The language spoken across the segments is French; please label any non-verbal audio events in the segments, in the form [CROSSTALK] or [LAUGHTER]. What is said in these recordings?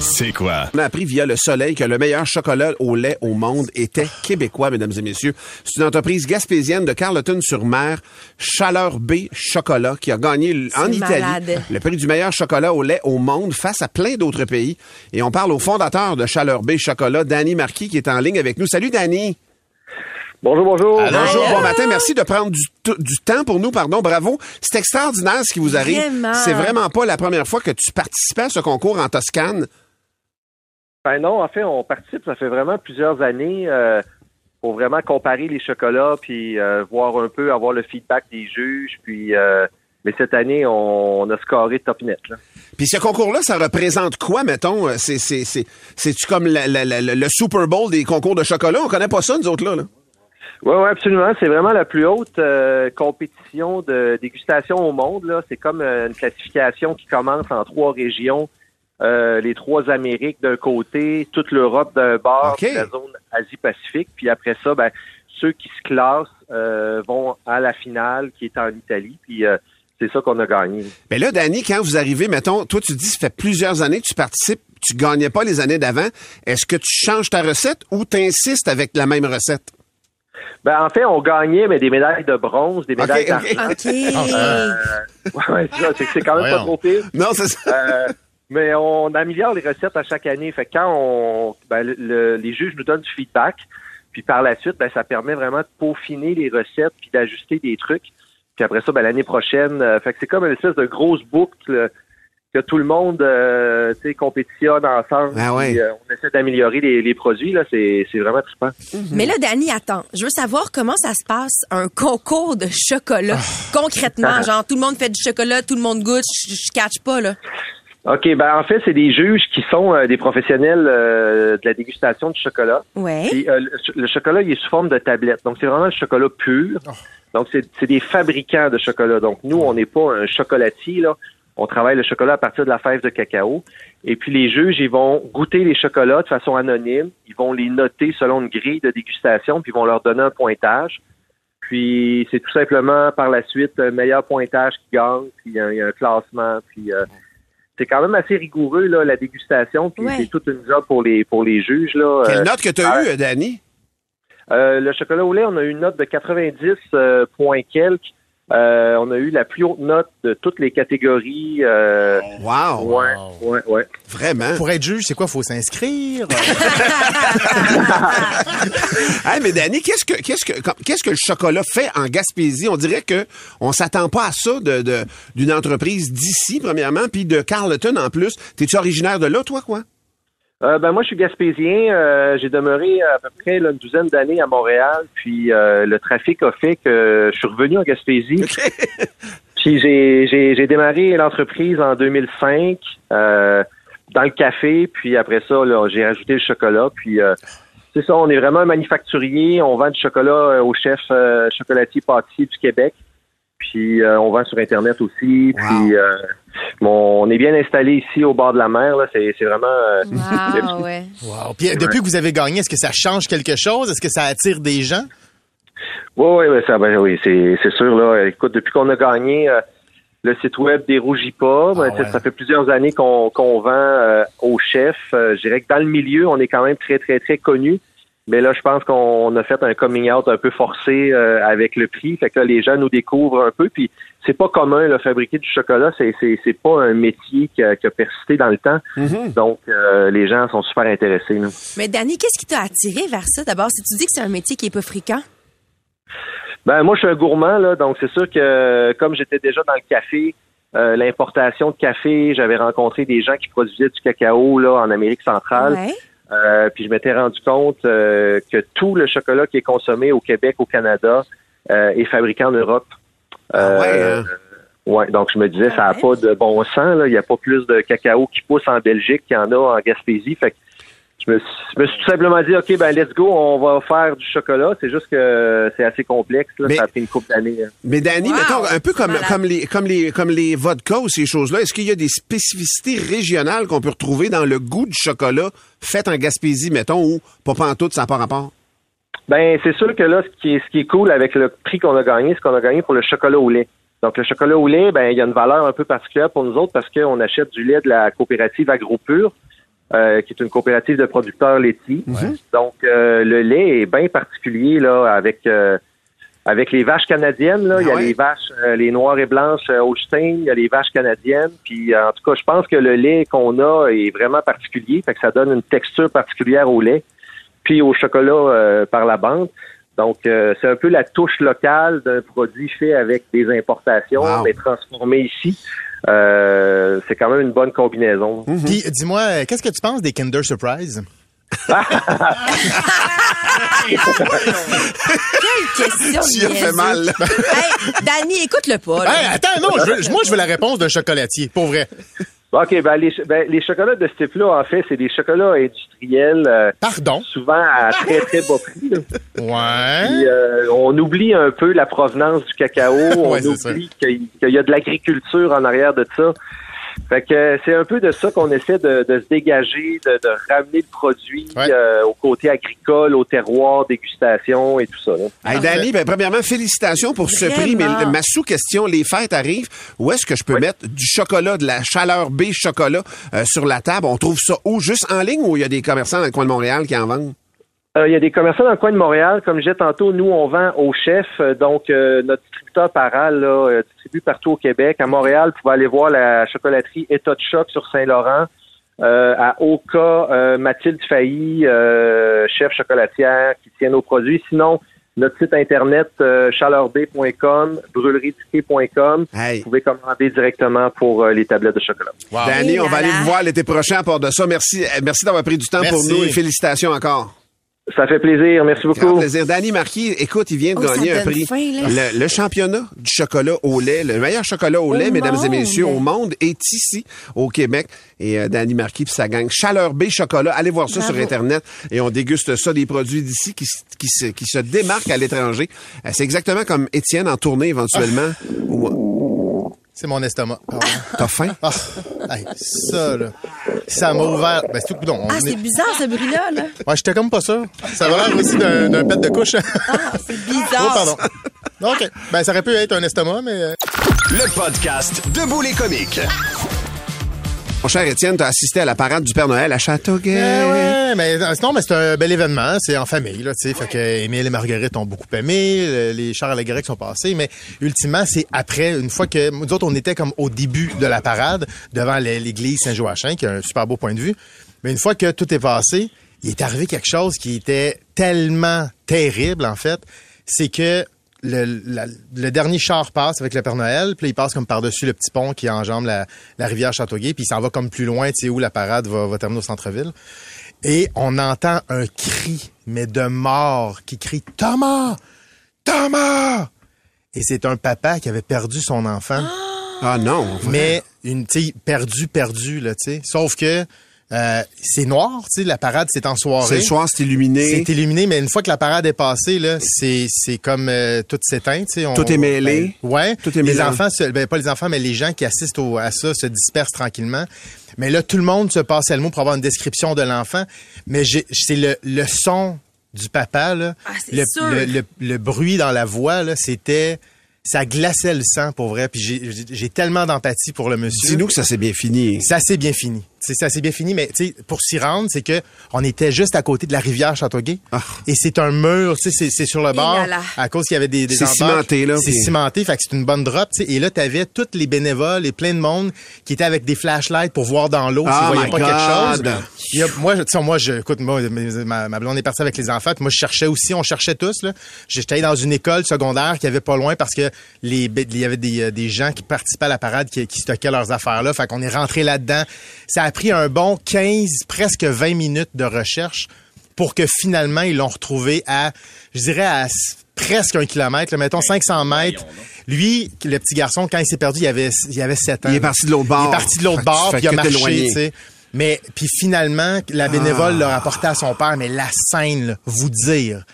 C'est quoi? On a appris via le soleil que le meilleur chocolat au lait au monde était québécois, mesdames et messieurs. C'est une entreprise gaspésienne de Carleton-sur-Mer, Chaleur B Chocolat, qui a gagné en Italie malade. le prix du meilleur chocolat au lait au monde face à plein d'autres pays. Et on parle au fondateur de Chaleur B Chocolat, Danny Marquis, qui est en ligne avec nous. Salut, Danny! Bonjour, bonjour. Bonjour, bon matin. Merci de prendre du, du temps pour nous, pardon. Bravo. C'est extraordinaire ce qui vous arrive. C'est vraiment pas la première fois que tu participais à ce concours en Toscane. Ben non, en fait, on participe, ça fait vraiment plusieurs années euh, pour vraiment comparer les chocolats, puis euh, voir un peu, avoir le feedback des juges, puis... euh, mais cette année, on, on a scoré top net. Là. Puis ce concours-là, ça représente quoi, mettons? Euh, C'est, c'est, c'est, c'est-tu comme la- la- la- le Super Bowl des concours de chocolat? On connaît pas ça, nous autres, là. là. Oui, ouais, absolument. C'est vraiment la plus haute euh, compétition de dégustation au monde. Là, c'est comme euh, une classification qui commence en trois régions, euh, les trois Amériques d'un côté, toute l'Europe d'un bord, la zone Asie-Pacifique. Puis après ça, ben ceux qui se classent euh, vont à la finale, qui est en Italie. Puis euh, c'est ça qu'on a gagné. Mais là, Danny, quand vous arrivez, mettons, toi, tu dis, ça fait plusieurs années que tu participes, tu gagnais pas les années d'avant. Est-ce que tu changes ta recette ou t'insistes avec la même recette? Ben en fait, on gagnait mais des médailles de bronze, des médailles OK, [LAUGHS] OK. d'argent. Ouais, c'est quand même pas trop pire. Non, c'est ça. Mais on améliore les recettes à chaque année. Fait que quand on, ben, le- le- les juges nous donnent du feedback, puis par la suite, ben, ça permet vraiment de peaufiner les recettes puis d'ajuster des trucs. Puis après ça, ben, l'année prochaine, euh, fait que c'est comme une espèce de grosse boucle que tout le monde, euh, tu sais, compétitionne ensemble. Ah ouais. puis, euh, on essaie d'améliorer les, les produits là. C'est, c'est vraiment trippant. Mais là, Dani, attends. Je veux savoir comment ça se passe, un concours de chocolat. Concrètement, genre, tout le monde fait du chocolat, tout le monde goûte, je je catch pas, là. OK, ben en fait, c'est des juges qui sont euh, des professionnels euh, de la dégustation du chocolat. Puis, euh, le, le chocolat, il est sous forme de tablette. Donc, c'est vraiment le chocolat pur. Donc, c'est c'est des fabricants de chocolat. Donc, nous, on n'est pas un chocolatier, là. On travaille le chocolat à partir de la fève de cacao. Et puis, les juges, ils vont goûter les chocolats de façon anonyme. Ils vont les noter selon une grille de dégustation, puis ils vont leur donner un pointage. Puis, c'est tout simplement, par la suite, un meilleur pointage qui gagne. Puis, il y a, il y a un classement. Puis, euh, c'est quand même assez rigoureux, là, la dégustation. Puis, Ouais. c'est toute une job pour les, pour les juges, là. Quelle Euh, note que tu as eue, Danny? euh, le chocolat au lait, on a eu une note de 90 euh, points quelques. Euh, on a eu la plus haute note de toutes les catégories. Euh, Wow! ouais, ouais, ouais. Vraiment? Pour être juge, c'est quoi? Faut s'inscrire? [LAUGHS] [LAUGHS] Hey, mais Danny, qu'est-ce que qu'est-ce que qu'est-ce que le chocolat fait en Gaspésie? On dirait que on s'attend pas à ça de de- d'une entreprise d'ici premièrement, puis de Carleton en plus. T'es-tu originaire de là, toi, quoi? Euh, ben moi, je suis gaspésien. Euh, j'ai demeuré à peu près là, une douzaine d'années à Montréal. Puis euh, le trafic a fait que je suis revenu en Gaspésie. [LAUGHS] Puis j'ai, j'ai, j'ai démarré l'entreprise en 2005 euh, dans le café. Puis après ça, là, j'ai rajouté le chocolat. Puis euh, c'est ça, on est vraiment un manufacturier. On vend du chocolat euh, au chef euh, chocolatier pâtissier du Québec. Puis euh, on vend sur Internet aussi. Puis euh, bon, on est bien installé ici au bord de la mer. Là. C'est, c'est vraiment... euh, Wow, ouais. Wow. Puis depuis que vous avez gagné, est-ce que ça change quelque chose? Est-ce que ça attire des gens? Oui, oui, ça, ben, oui, c'est, c'est sûr. Là. Écoute, depuis qu'on a gagné, euh, le site web dérougit pas. Ben, sais, ouais. Ça fait plusieurs années qu'on, qu'on vend euh, au chef. Euh, je dirais que dans le milieu, on est quand même très, très, très connu. Mais là, je pense qu'on a fait un coming out un peu forcé euh, avec le prix. Fait que là, les gens nous découvrent un peu. Puis c'est pas commun, là, fabriquer du chocolat. C'est, c'est, c'est pas un métier qui a, qui a persisté dans le temps. Donc, euh, les gens sont super intéressés. Là. Mais Dani, qu'est-ce qui t'a attiré vers ça? D'abord? Si tu dis que c'est un métier qui est pas fréquent. Ben moi, je suis un gourmand, là, donc c'est sûr que comme j'étais déjà dans le café, euh, l'importation de café, j'avais rencontré des gens qui produisaient du cacao là en Amérique centrale. Ouais. Euh, puis je m'étais rendu compte euh, que tout le chocolat qui est consommé au Québec, au Canada, euh, est fabriqué en Europe. Ah ouais, hein? ouais, donc je me disais, ça n'a pas de bon sens. Là. Il n'y a pas plus de cacao qui pousse en Belgique qu'il y en a en Gaspésie. Fait que je me, suis- je me suis tout simplement dit, OK, ben let's go, on va faire du chocolat. C'est juste que c'est assez complexe. Là. Mais- Ça a pris une couple d'années. hein. Mais Danny, Wow! mettons, un peu comme, Malade. comme, les, comme, les, comme les vodkas ou ces choses-là, est-ce qu'il y a des spécificités régionales qu'on peut retrouver dans le goût du chocolat fait en Gaspésie, mettons, ou pas pantoute, ça n'a pas rapport? Ben, c'est sûr que là, ce qui est, ce qui est cool avec le prix qu'on a gagné, c'est qu'on a gagné pour le chocolat au lait. Donc, le chocolat au lait, ben, il y a une valeur un peu particulière pour nous autres parce qu'on achète du lait de la coopérative AgroPure, euh, qui est une coopérative de producteurs laitiers. Donc, euh, le lait est bien particulier, là, avec, euh, avec les vaches canadiennes, là. Il y a Ah ouais? les vaches, euh, les noires et blanches euh, Holstein, il y a les vaches canadiennes. Puis, en tout cas, je pense que le lait qu'on a est vraiment particulier, fait que ça donne une texture particulière au lait puis au chocolat euh, par la bande. Donc, euh, c'est un peu la touche locale d'un produit fait avec des importations, Wow. mais transformé ici. Euh, c'est quand même une bonne combinaison. Puis, dis-moi, qu'est-ce que tu penses des Kinder Surprise? Quelle question Tu as fait mal. hey, Danny, écoute-le pas. Hey, attends, non, je veux- moi, je veux la réponse d'un chocolatier, pour vrai. OK, ben les, ben, les chocolats de ce type-là, en fait, c'est des chocolats industriels, euh, Pardon? souvent à très, très bas prix. là. Ouais. Puis, euh, on oublie un peu la provenance du cacao. [LAUGHS] On Ouais, c'est oublie qu'il qu'il y a de l'agriculture en arrière de ça. Fait que euh, c'est un peu de ça qu'on essaie de, de se dégager, de, de ramener le produit Ouais. euh, au côté agricole, au terroir, dégustation et tout ça. là. Hey, Danny, ben, premièrement, félicitations pour ce Vraiment. prix, mais ma sous-question, les fêtes arrivent. Où est-ce que je peux mettre du chocolat, de la chaleur B chocolat euh, sur la table? On trouve ça où? Juste en ligne ou il y a des commerçants dans le coin de Montréal qui en vendent? Euh, Il y a des commerçants dans le coin de Montréal. Comme je disais tantôt, nous, on vend au chef. Euh, Donc, euh, notre distributeur Paral là, euh, distribue partout au Québec. À Montréal, vous pouvez aller voir la chocolaterie État de choc sur Saint-Laurent. Euh, à Oka, euh, Mathilde Failly, euh, chef chocolatière qui tient nos produits. Sinon, notre site internet euh, chaleurbay.com, brûlerietiquet.com. Hey. Vous pouvez commander directement pour euh, les tablettes de chocolat. Wow. Danny, on va aller vous voir l'été prochain à part de ça. Merci, merci d'avoir pris du temps pour nous et félicitations encore. Ça fait plaisir. Merci Grand beaucoup. plaisir. Danny Marquis, écoute, il vient de Oh, gagner un prix. faim, le, le championnat du chocolat au lait, le meilleur chocolat au, Au lait, mesdames et messieurs, au monde, est ici, au Québec. Et euh, Danny Marquis puis sa gang Chaleur B Chocolat. Allez voir ça Bravo. sur Internet et on déguste ça, des produits d'ici qui, qui, se, qui se démarquent à l'étranger. Euh, C'est exactement comme Étienne en tournée éventuellement. Où- C'est mon estomac. Pardon. T'as faim? Ah, hey, ça, là. Ça m'a ouvert. Ben, c'est tout. On Ah, est- c'est bizarre, ce bruit-là. Là. Ouais, j'étais comme pas sûr. Ça va l'air aussi d'un pet de couche. Ah, c'est bizarre. oh, pardon. OK. Ben, ça aurait pu être un estomac, mais. euh, Le podcast Debout les comiques. Mon cher Étienne, t'as assisté à la parade du Père Noël à Châteauguay. Eh ouais, mais euh, mais c'est un bel événement. C'est en famille, là, tu sais. Fait que Émile et Marguerite ont beaucoup aimé. le- Les chars allégoriques sont passés. Mais ultimement, c'est après, une fois que nous autres, on était comme au début de la parade, devant l'é- l'église Saint-Joachim, qui a un super beau point de vue. Mais une fois que tout est passé, il est arrivé quelque chose qui était tellement terrible, en fait. C'est que le, la- le dernier char passe avec le Père Noël, puis il passe comme par-dessus le petit pont qui enjambe la, la rivière Châteauguay, puis il s'en va comme plus loin, tu sais, où la parade va, va terminer au centre-ville. Et on entend un cri, mais de mort, qui crie « Thomas! Thomas! » Et c'est un papa qui avait perdu son enfant, Ah non. mais une, tu sais, perdu, perdu, là, tu sais. Sauf que euh, c'est noir, tu sais, la parade, c'est en soirée. C'est le soir, c'est illuminé. C'est illuminé, mais une fois que la parade est passée, là, c'est, c'est comme euh, tout s'éteint. tu sais, on- Tout est mêlé. ben, ouais. Tout est les mêlant. enfants, se- ben, pas les enfants, mais les gens qui assistent au- à ça se dispersent tranquillement. Mais là, tout le monde se passait le mot pour avoir une description de l'enfant. Mais j'ai, c'est le, le son du papa, là. Ah, c'est le, sûr. le, le- le bruit dans la voix, là, c'était... Ça glaçait le sang, pour vrai. Puis j'ai, j'ai- j'ai tellement d'empathie pour le monsieur. Dis-nous que ça s'est bien fini. Ça s'est bien fini. C'est ça s'est bien fini, mais tu sais, pour s'y rendre, c'est que on était juste à côté de la rivière Châteauguay. Ah. Et c'est un mur, tu sais, c'est- c'est sur le bord, là là. à cause qu'il y avait des, des C'est cimenté, là, C'est puis- cimenté, fait que c'est une bonne drop, tu sais. Et là, t'avais tous les bénévoles et plein de monde qui étaient avec des flashlights pour voir dans l'eau Oh s'ils voyaient my pas God. quelque chose. Il y a- moi, je- tu sais, moi, je, écoute, moi, ma, ma blonde est partie avec les enfants, puis moi, je cherchais aussi, on cherchait tous, là. J'étais allé dans une école secondaire qui avait pas loin parce que les, il y avait des, euh, des gens qui participaient à la parade qui, qui stockaient leurs affaires là. Fait qu'on est rentré là-dedans. Ça a pris un bon 15, presque 20 minutes de recherche pour que finalement, ils l'ont retrouvé à, je dirais, à presque un kilomètre, là, mettons 500 mètres. Lui, le petit garçon, quand il s'est perdu, il avait, il avait 7 ans. Il est parti de l'autre bord. Il est parti de l'autre bord, puis il a marché, tu sais. Mais puis finalement, la bénévole l'a rapporté à son père, mais la scène, là, vous dire,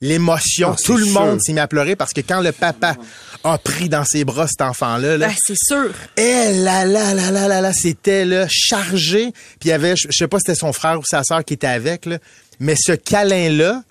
l'émotion, Ah, tout le sûr. monde s'est mis à pleurer parce que quand le papa a pris dans ses bras cet enfant-là, là, Ben, c'est sûr. eh là là là là là là, c'était là chargé. Puis il y avait, je je sais pas si c'était son frère ou sa sœur qui était avec, là, mais ce câlin-là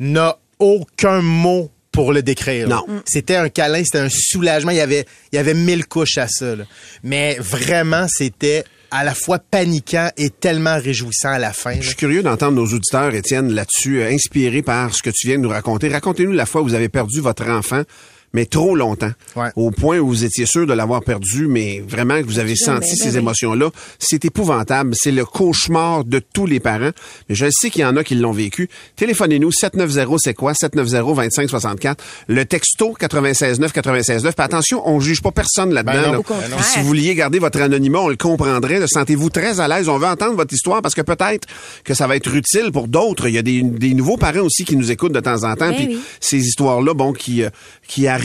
n'a aucun mot pour le décrire. Non. Mm. C'était un câlin, c'était un soulagement. Il y avait, il y avait mille couches à ça. là. Mais vraiment, c'était à la fois paniquant et tellement réjouissant à la fin. Je suis curieux d'entendre nos auditeurs, Étienne, là-dessus, euh, inspirés par ce que tu viens de nous raconter. Racontez-nous la fois où vous avez perdu votre enfant, mais trop longtemps. Ouais. Au point où vous étiez sûr de l'avoir perdu, mais vraiment que vous avez senti ben ces oui. émotions-là. C'est épouvantable. C'est le cauchemar de tous les parents. Mais je sais qu'il y en a qui l'ont vécu. Téléphonez-nous 790 c'est quoi? 790 2564. Le texto 969 969. Puis attention, on juge pas personne là-dedans. Ben là. Si vous vouliez garder votre anonymat, on le comprendrait. Sentez-vous très à l'aise? On veut entendre votre histoire parce que peut-être que ça va être utile pour d'autres. Il y a des, des nouveaux parents aussi qui nous écoutent de temps en temps. Ben Puis oui. ces histoires-là, bon, qui, euh, qui arrivent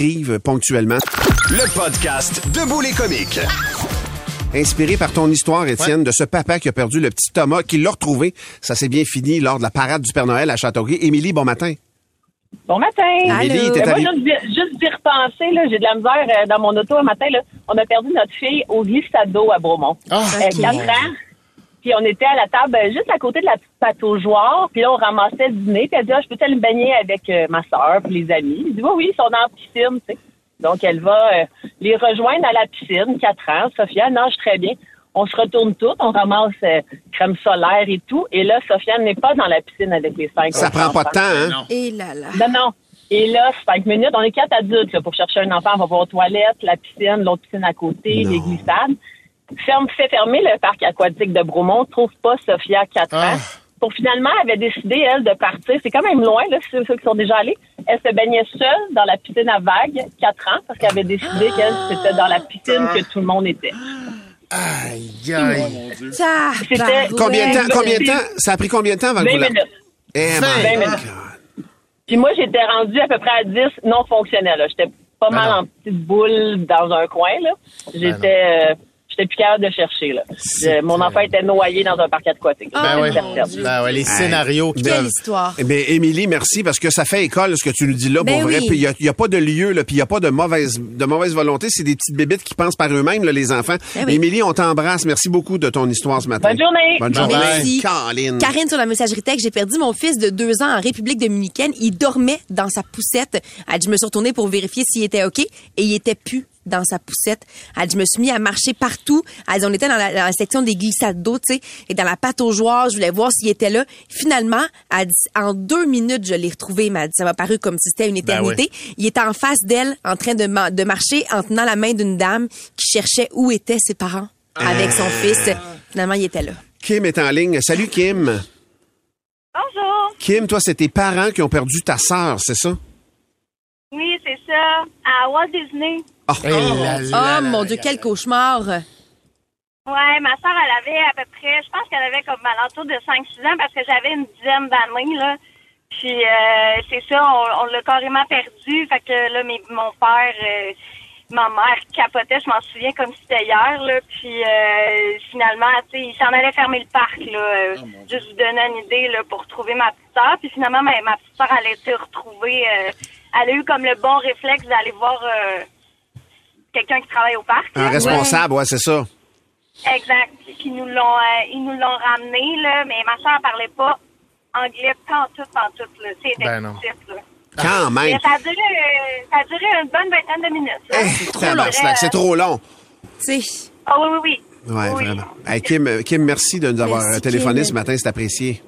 ponctuellement. Le podcast Debout les comiques. Inspiré par ton histoire, Étienne, de ce papa qui a perdu le petit Thomas, qui l'a retrouvé. Ça s'est bien fini lors de la parade du Père Noël à Châteauguay. Émilie, bon matin. Bon matin. Allô? Émilie, t'es moi, allée- juste, d'y- juste d'y repenser, là, j'ai de la misère euh, dans mon auto un matin. Là, on a perdu notre fille au glissade d'eau à Bromont. Ah, Euh, ans. Puis on était à la table euh, juste à côté de la petite pataugeoire. Puis là, on ramassait le dîner. Puis elle dit, ah, je peux aller me baigner avec euh, ma soeur puis les amis? Il dit, oui, oui, ils sont dans la piscine. tu sais. Donc, elle va euh, les rejoindre à la piscine, quatre ans. Sophia nage très bien. On se retourne toutes, on ramasse euh, crème solaire et tout. Et là, Sofiane n'est pas dans la piscine avec les cinq Ça prend pas de temps, hein? Et là là. Non, non. Et là, cinq minutes, on est quatre adultes là, pour chercher un enfant. On va voir aux toilettes, la piscine, l'autre piscine à côté, Non. les glissades. Ferme, fait fermer le parc aquatique de Bromont, trouve pas Sophia, 4 Ah. ans. Pour finalement, elle avait décidé, elle, de partir. C'est quand même loin, là, ceux, ceux qui sont déjà allés. Elle se baignait seule dans la piscine à vagues, 4 ans, parce qu'elle avait décidé qu'elle, c'était dans la piscine que tout le monde était. Aïe, aïe. Ça, C'était- Combien de temps, combien de mais- temps? Ça a pris combien de temps avant que 20 vous la... minutes. Eh, Vingt my minutes. God. Puis moi, j'étais rendue à peu près à 10 non fonctionnels. là. J'étais pas Ben mal non. en petite boule dans un coin. là. J'étais euh, j'étais plus capable de chercher. Là. Je- mon enfant était noyé dans un parc aquatique. Ah, Ben J'étais ouais. Ben ouais, les scénarios Quelle histoire. Eh bien, Émilie, merci, parce que ça fait école, ce que tu nous dis là, Ben pour vrai. Puis il n'y a, pas de lieu, là, puis il n'y a pas de mauvaise, de mauvaise volonté. C'est des petites bébites qui pensent par eux-mêmes, là, les enfants. Ben oui. Émilie, on t'embrasse. Merci beaucoup de ton histoire ce matin. Bonne journée. Bonne journée. bye. Merci. Caroline. Karine sur la messagerie texte, j'ai perdu mon fils de deux ans en République dominicaine. Il dormait dans sa poussette. Elle dit, je me suis retournée pour vérifier s'il était OK et il était plus dans sa poussette. Elle dit, je me suis mis à marcher partout. Elle dit, on était dans la, dans la section des glissades d'eau, tu sais, et dans la pataugeoire. Je voulais voir s'il était là. Finalement, elle dit, en deux minutes, je l'ai retrouvé. Elle m'a dit, ça m'a paru comme si c'était une Ben éternité. Il était en face d'elle, en train de, ma- de marcher, en tenant la main d'une dame qui cherchait où étaient ses parents avec son fils. Finalement, il était là. Kim est en ligne. Salut, Kim. Bonjour. Kim, toi, c'est tes parents qui ont perdu ta sœur, c'est ça? Oui, c'est ça. À Walt Disney. Eh là là Oh là mon là Dieu, là quel là. cauchemar. Ouais, ma soeur, elle avait à peu près, je pense qu'elle avait comme alentour de 5-6 ans parce que j'avais une dizaine d'années, là. Puis, euh, c'est ça, on, on l'a carrément perdu. Fait que là, mes- mon père, euh, ma mère capotait, je m'en souviens comme si c'était hier, là. Puis, euh, finalement, tu sais, il s'en allait fermer le parc, là. euh, juste vous donner une idée, là, pour trouver ma petite soeur. Puis, finalement, ma, ma petite soeur, elle a été retrouvée. euh, elle a eu comme le bon réflexe d'aller voir euh, quelqu'un qui travaille au parc. Un là. responsable, ouais, c'est ça. Exact. Puis nous l'ont, euh, ils nous l'ont ramené là, mais ma soeur parlait pas anglais pantoute, pantoute là. Était Ben non. là. Quand même. Mais ça a duré, euh, ça a duré une bonne vingtaine de minutes. là. Eh, Je tabarnak, dirais, C'est trop long. Tu sais, Ah oui, oui, oui. Ouais, Oui. vraiment. Hey, Kim, Kim, merci de nous avoir Merci, téléphoné Kim. ce matin, c'est apprécié.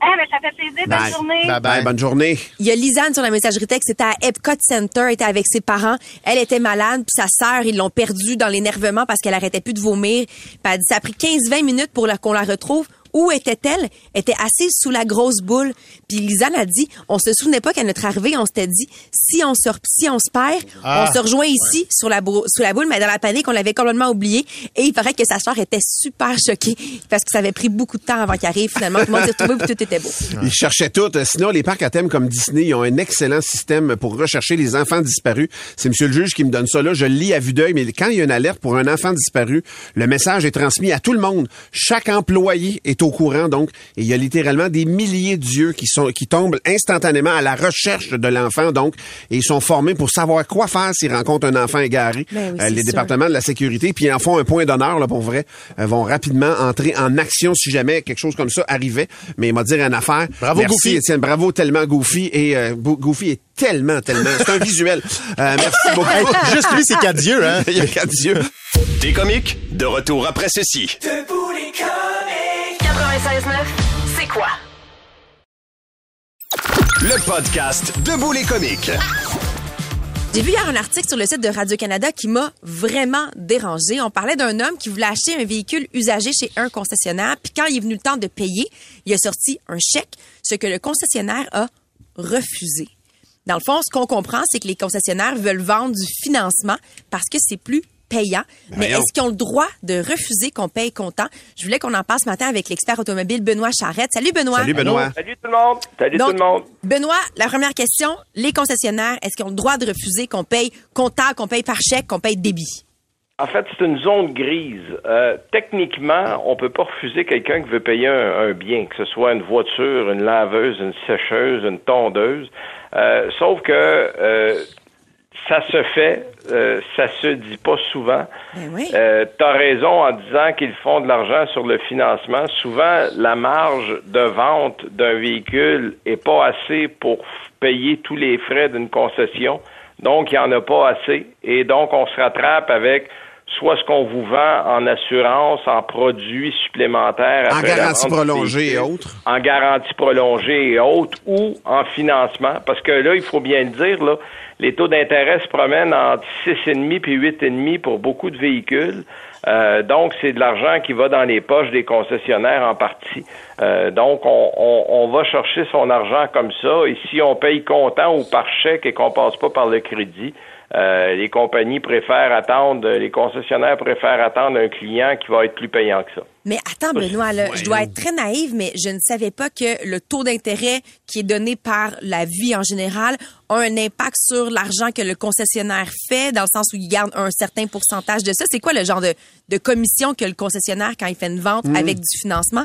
Ah, ben, ça fait plaisir. Bonne Bye. journée. Bye bonne journée. il y a Lisanne sur la messagerie texte, c'était à Epcot Center, elle était avec ses parents. Elle était malade, puis sa sœur, ils l'ont perdue dans l'énervement parce qu'elle arrêtait plus de vomir. Puis elle dit, ça a pris 15-20 minutes pour qu'on la retrouve. Où était-elle? Elle était assise sous la grosse boule. Puis Lisanne a dit, on se souvenait pas qu'à notre arrivée, on s'était dit, si on se, si on se perd, Ah, on se rejoint ici, sur la, sous la boule, mais dans la panique, on l'avait complètement oublié. Et il paraît que sa soeur était super choquée parce que ça avait pris beaucoup de temps avant qu'il arrive. Finalement, tout le monde s'est retrouvé puis tout était beau. [LAUGHS] Ils cherchaient tout. Sinon, les parcs à thème comme Disney, ils ont un excellent système pour rechercher les enfants disparus. C'est monsieur le juge qui me donne ça là. Je le lis à vue d'œil, mais quand il y a une alerte pour un enfant disparu, le message est transmis à tout le monde. Chaque employé est au courant, donc, et il y a littéralement des milliers d'yeux qui sont, qui tombent instantanément à la recherche de l'enfant, donc, et ils sont formés pour savoir quoi faire s'ils rencontrent un enfant égaré. Ben oui, Euh, les sûr. départements de la sécurité, puis ils en font un point d'honneur, là, pour vrai, euh, vont rapidement entrer en action si jamais quelque chose comme ça arrivait. Mais il m'a dit une affaire. Bravo, Merci, Goofy. Étienne. Bravo tellement, Goofy. Et euh, Goofy est tellement, tellement. C'est un visuel. Euh, merci beaucoup. Juste lui, c'est quatre yeux, hein? [LAUGHS] Il y a quatre yeux. Des comiques, de retour après ceci. 96.9, c'est quoi? Le podcast Debout les comiques. J'ai vu hier un article sur le site de Radio-Canada qui m'a vraiment dérangé. On parlait d'un homme qui voulait acheter un véhicule usagé chez un concessionnaire, puis quand il est venu le temps de payer, il a sorti un chèque, ce que le concessionnaire a refusé. Dans le fond, ce qu'on comprend, c'est que les concessionnaires veulent vendre du financement parce que c'est plus payant. Mais est-ce qu'ils ont le droit de refuser qu'on paye comptant? Je voulais qu'on en passe ce matin avec l'expert automobile Benoît Charrette. Salut Benoît. Salut, Benoît. Salut tout le monde. Salut Donc, tout le monde. Benoît, la première question, les concessionnaires, est-ce qu'ils ont le droit de refuser qu'on paye comptant, qu'on paye par chèque, qu'on paye débit? En fait, c'est une zone grise. Euh, techniquement, on peut pas refuser quelqu'un qui veut payer un, un bien, que ce soit une voiture, une laveuse, une sécheuse, une tondeuse. Euh, sauf que euh, ça se fait, euh, ça se dit pas souvent. Ben oui. Euh, tu as raison en disant qu'ils font de l'argent sur le financement. Souvent, la marge de vente d'un véhicule est pas assez pour payer tous les frais d'une concession. Donc, il n'y en a pas assez. Et donc, on se rattrape avec soit ce qu'on vous vend en assurance, en produits supplémentaires. En garantie prolongée et autres? En garantie prolongée et autres, ou en financement. Parce que là, il faut bien le dire, là, les taux d'intérêt se promènent entre 6,5 puis 8,5 pour beaucoup de véhicules. Euh, donc, c'est de l'argent qui va dans les poches des concessionnaires en partie. Euh, donc, on, on, on va chercher son argent comme ça. Et si on paye comptant ou par chèque et qu'on passe pas par le crédit, euh, les compagnies préfèrent attendre, les concessionnaires préfèrent attendre un client qui va être plus payant que ça. Mais attends, Benoît, là, je dois être très naïve, mais je ne savais pas que le taux d'intérêt qui est donné par la vie en général a un impact sur l'argent que le concessionnaire fait, dans le sens où il garde un certain pourcentage de ça. C'est quoi le genre de, de commission que le concessionnaire, quand il fait une vente avec du financement?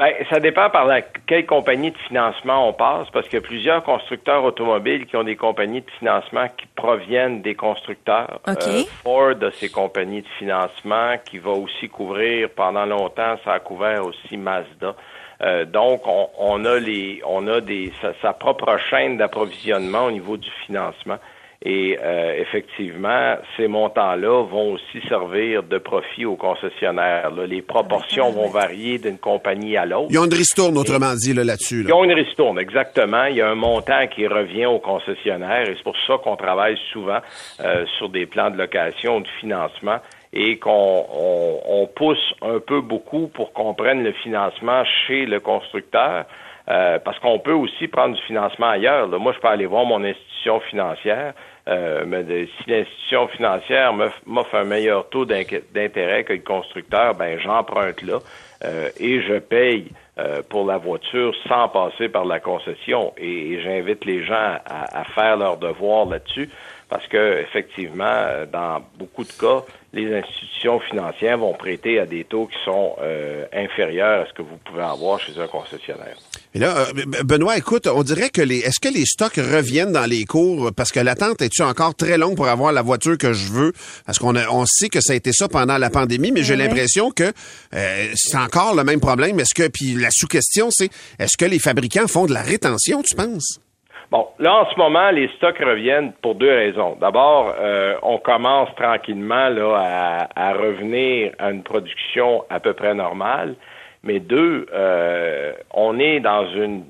Ben, ça dépend par la, quelle compagnie de financement on passe, parce qu'il y a plusieurs constructeurs automobiles qui ont des compagnies de financement qui proviennent des constructeurs. OK. Euh, Ford a ses compagnies de financement qui va aussi couvrir, pendant longtemps, ça a couvert aussi Mazda. Euh, donc, on, on a les, on a des, sa, sa propre chaîne d'approvisionnement au niveau du financement. Et euh, effectivement, ces montants-là vont aussi servir de profit aux concessionnaires. là. Les proportions vont varier d'une compagnie à l'autre. Ils ont une ristourne, autrement dit, là, là-dessus. Ils là. ont une ristourne, exactement. Il y a un montant qui revient aux concessionnaires et c'est pour ça qu'on travaille souvent euh, sur des plans de location ou de financement et qu'on on, on pousse un peu beaucoup pour qu'on prenne le financement chez le constructeur. euh, parce qu'on peut aussi prendre du financement ailleurs. là. Moi, je peux aller voir mon institution financière, euh, mais si l'institution financière m'off- m'offre un meilleur taux d'intérêt que le constructeur, ben j'emprunte là euh, et je paye euh, pour la voiture sans passer par la concession. Et, et j'invite les gens à, à faire leur devoir là-dessus parce que effectivement, euh, dans beaucoup de cas, les institutions financières vont prêter à des taux qui sont euh, inférieurs à ce que vous pouvez avoir chez un concessionnaire. Et là, euh, Benoît, écoute, on dirait que les. Est-ce que les stocks reviennent dans les cours? Parce que l'attente est-tu encore très longue pour avoir la voiture que je veux? Parce qu'on a- on sait que ça a été ça pendant la pandémie, mais j'ai l'impression que euh, c'est encore le même problème. Est-ce que puis la sous-question, c'est est-ce que les fabricants font de la rétention, tu penses? Bon, là, en ce moment, les stocks reviennent pour deux raisons. D'abord, euh, on commence tranquillement là, à, à revenir à une production à peu près normale. Mais deux, euh, on est dans une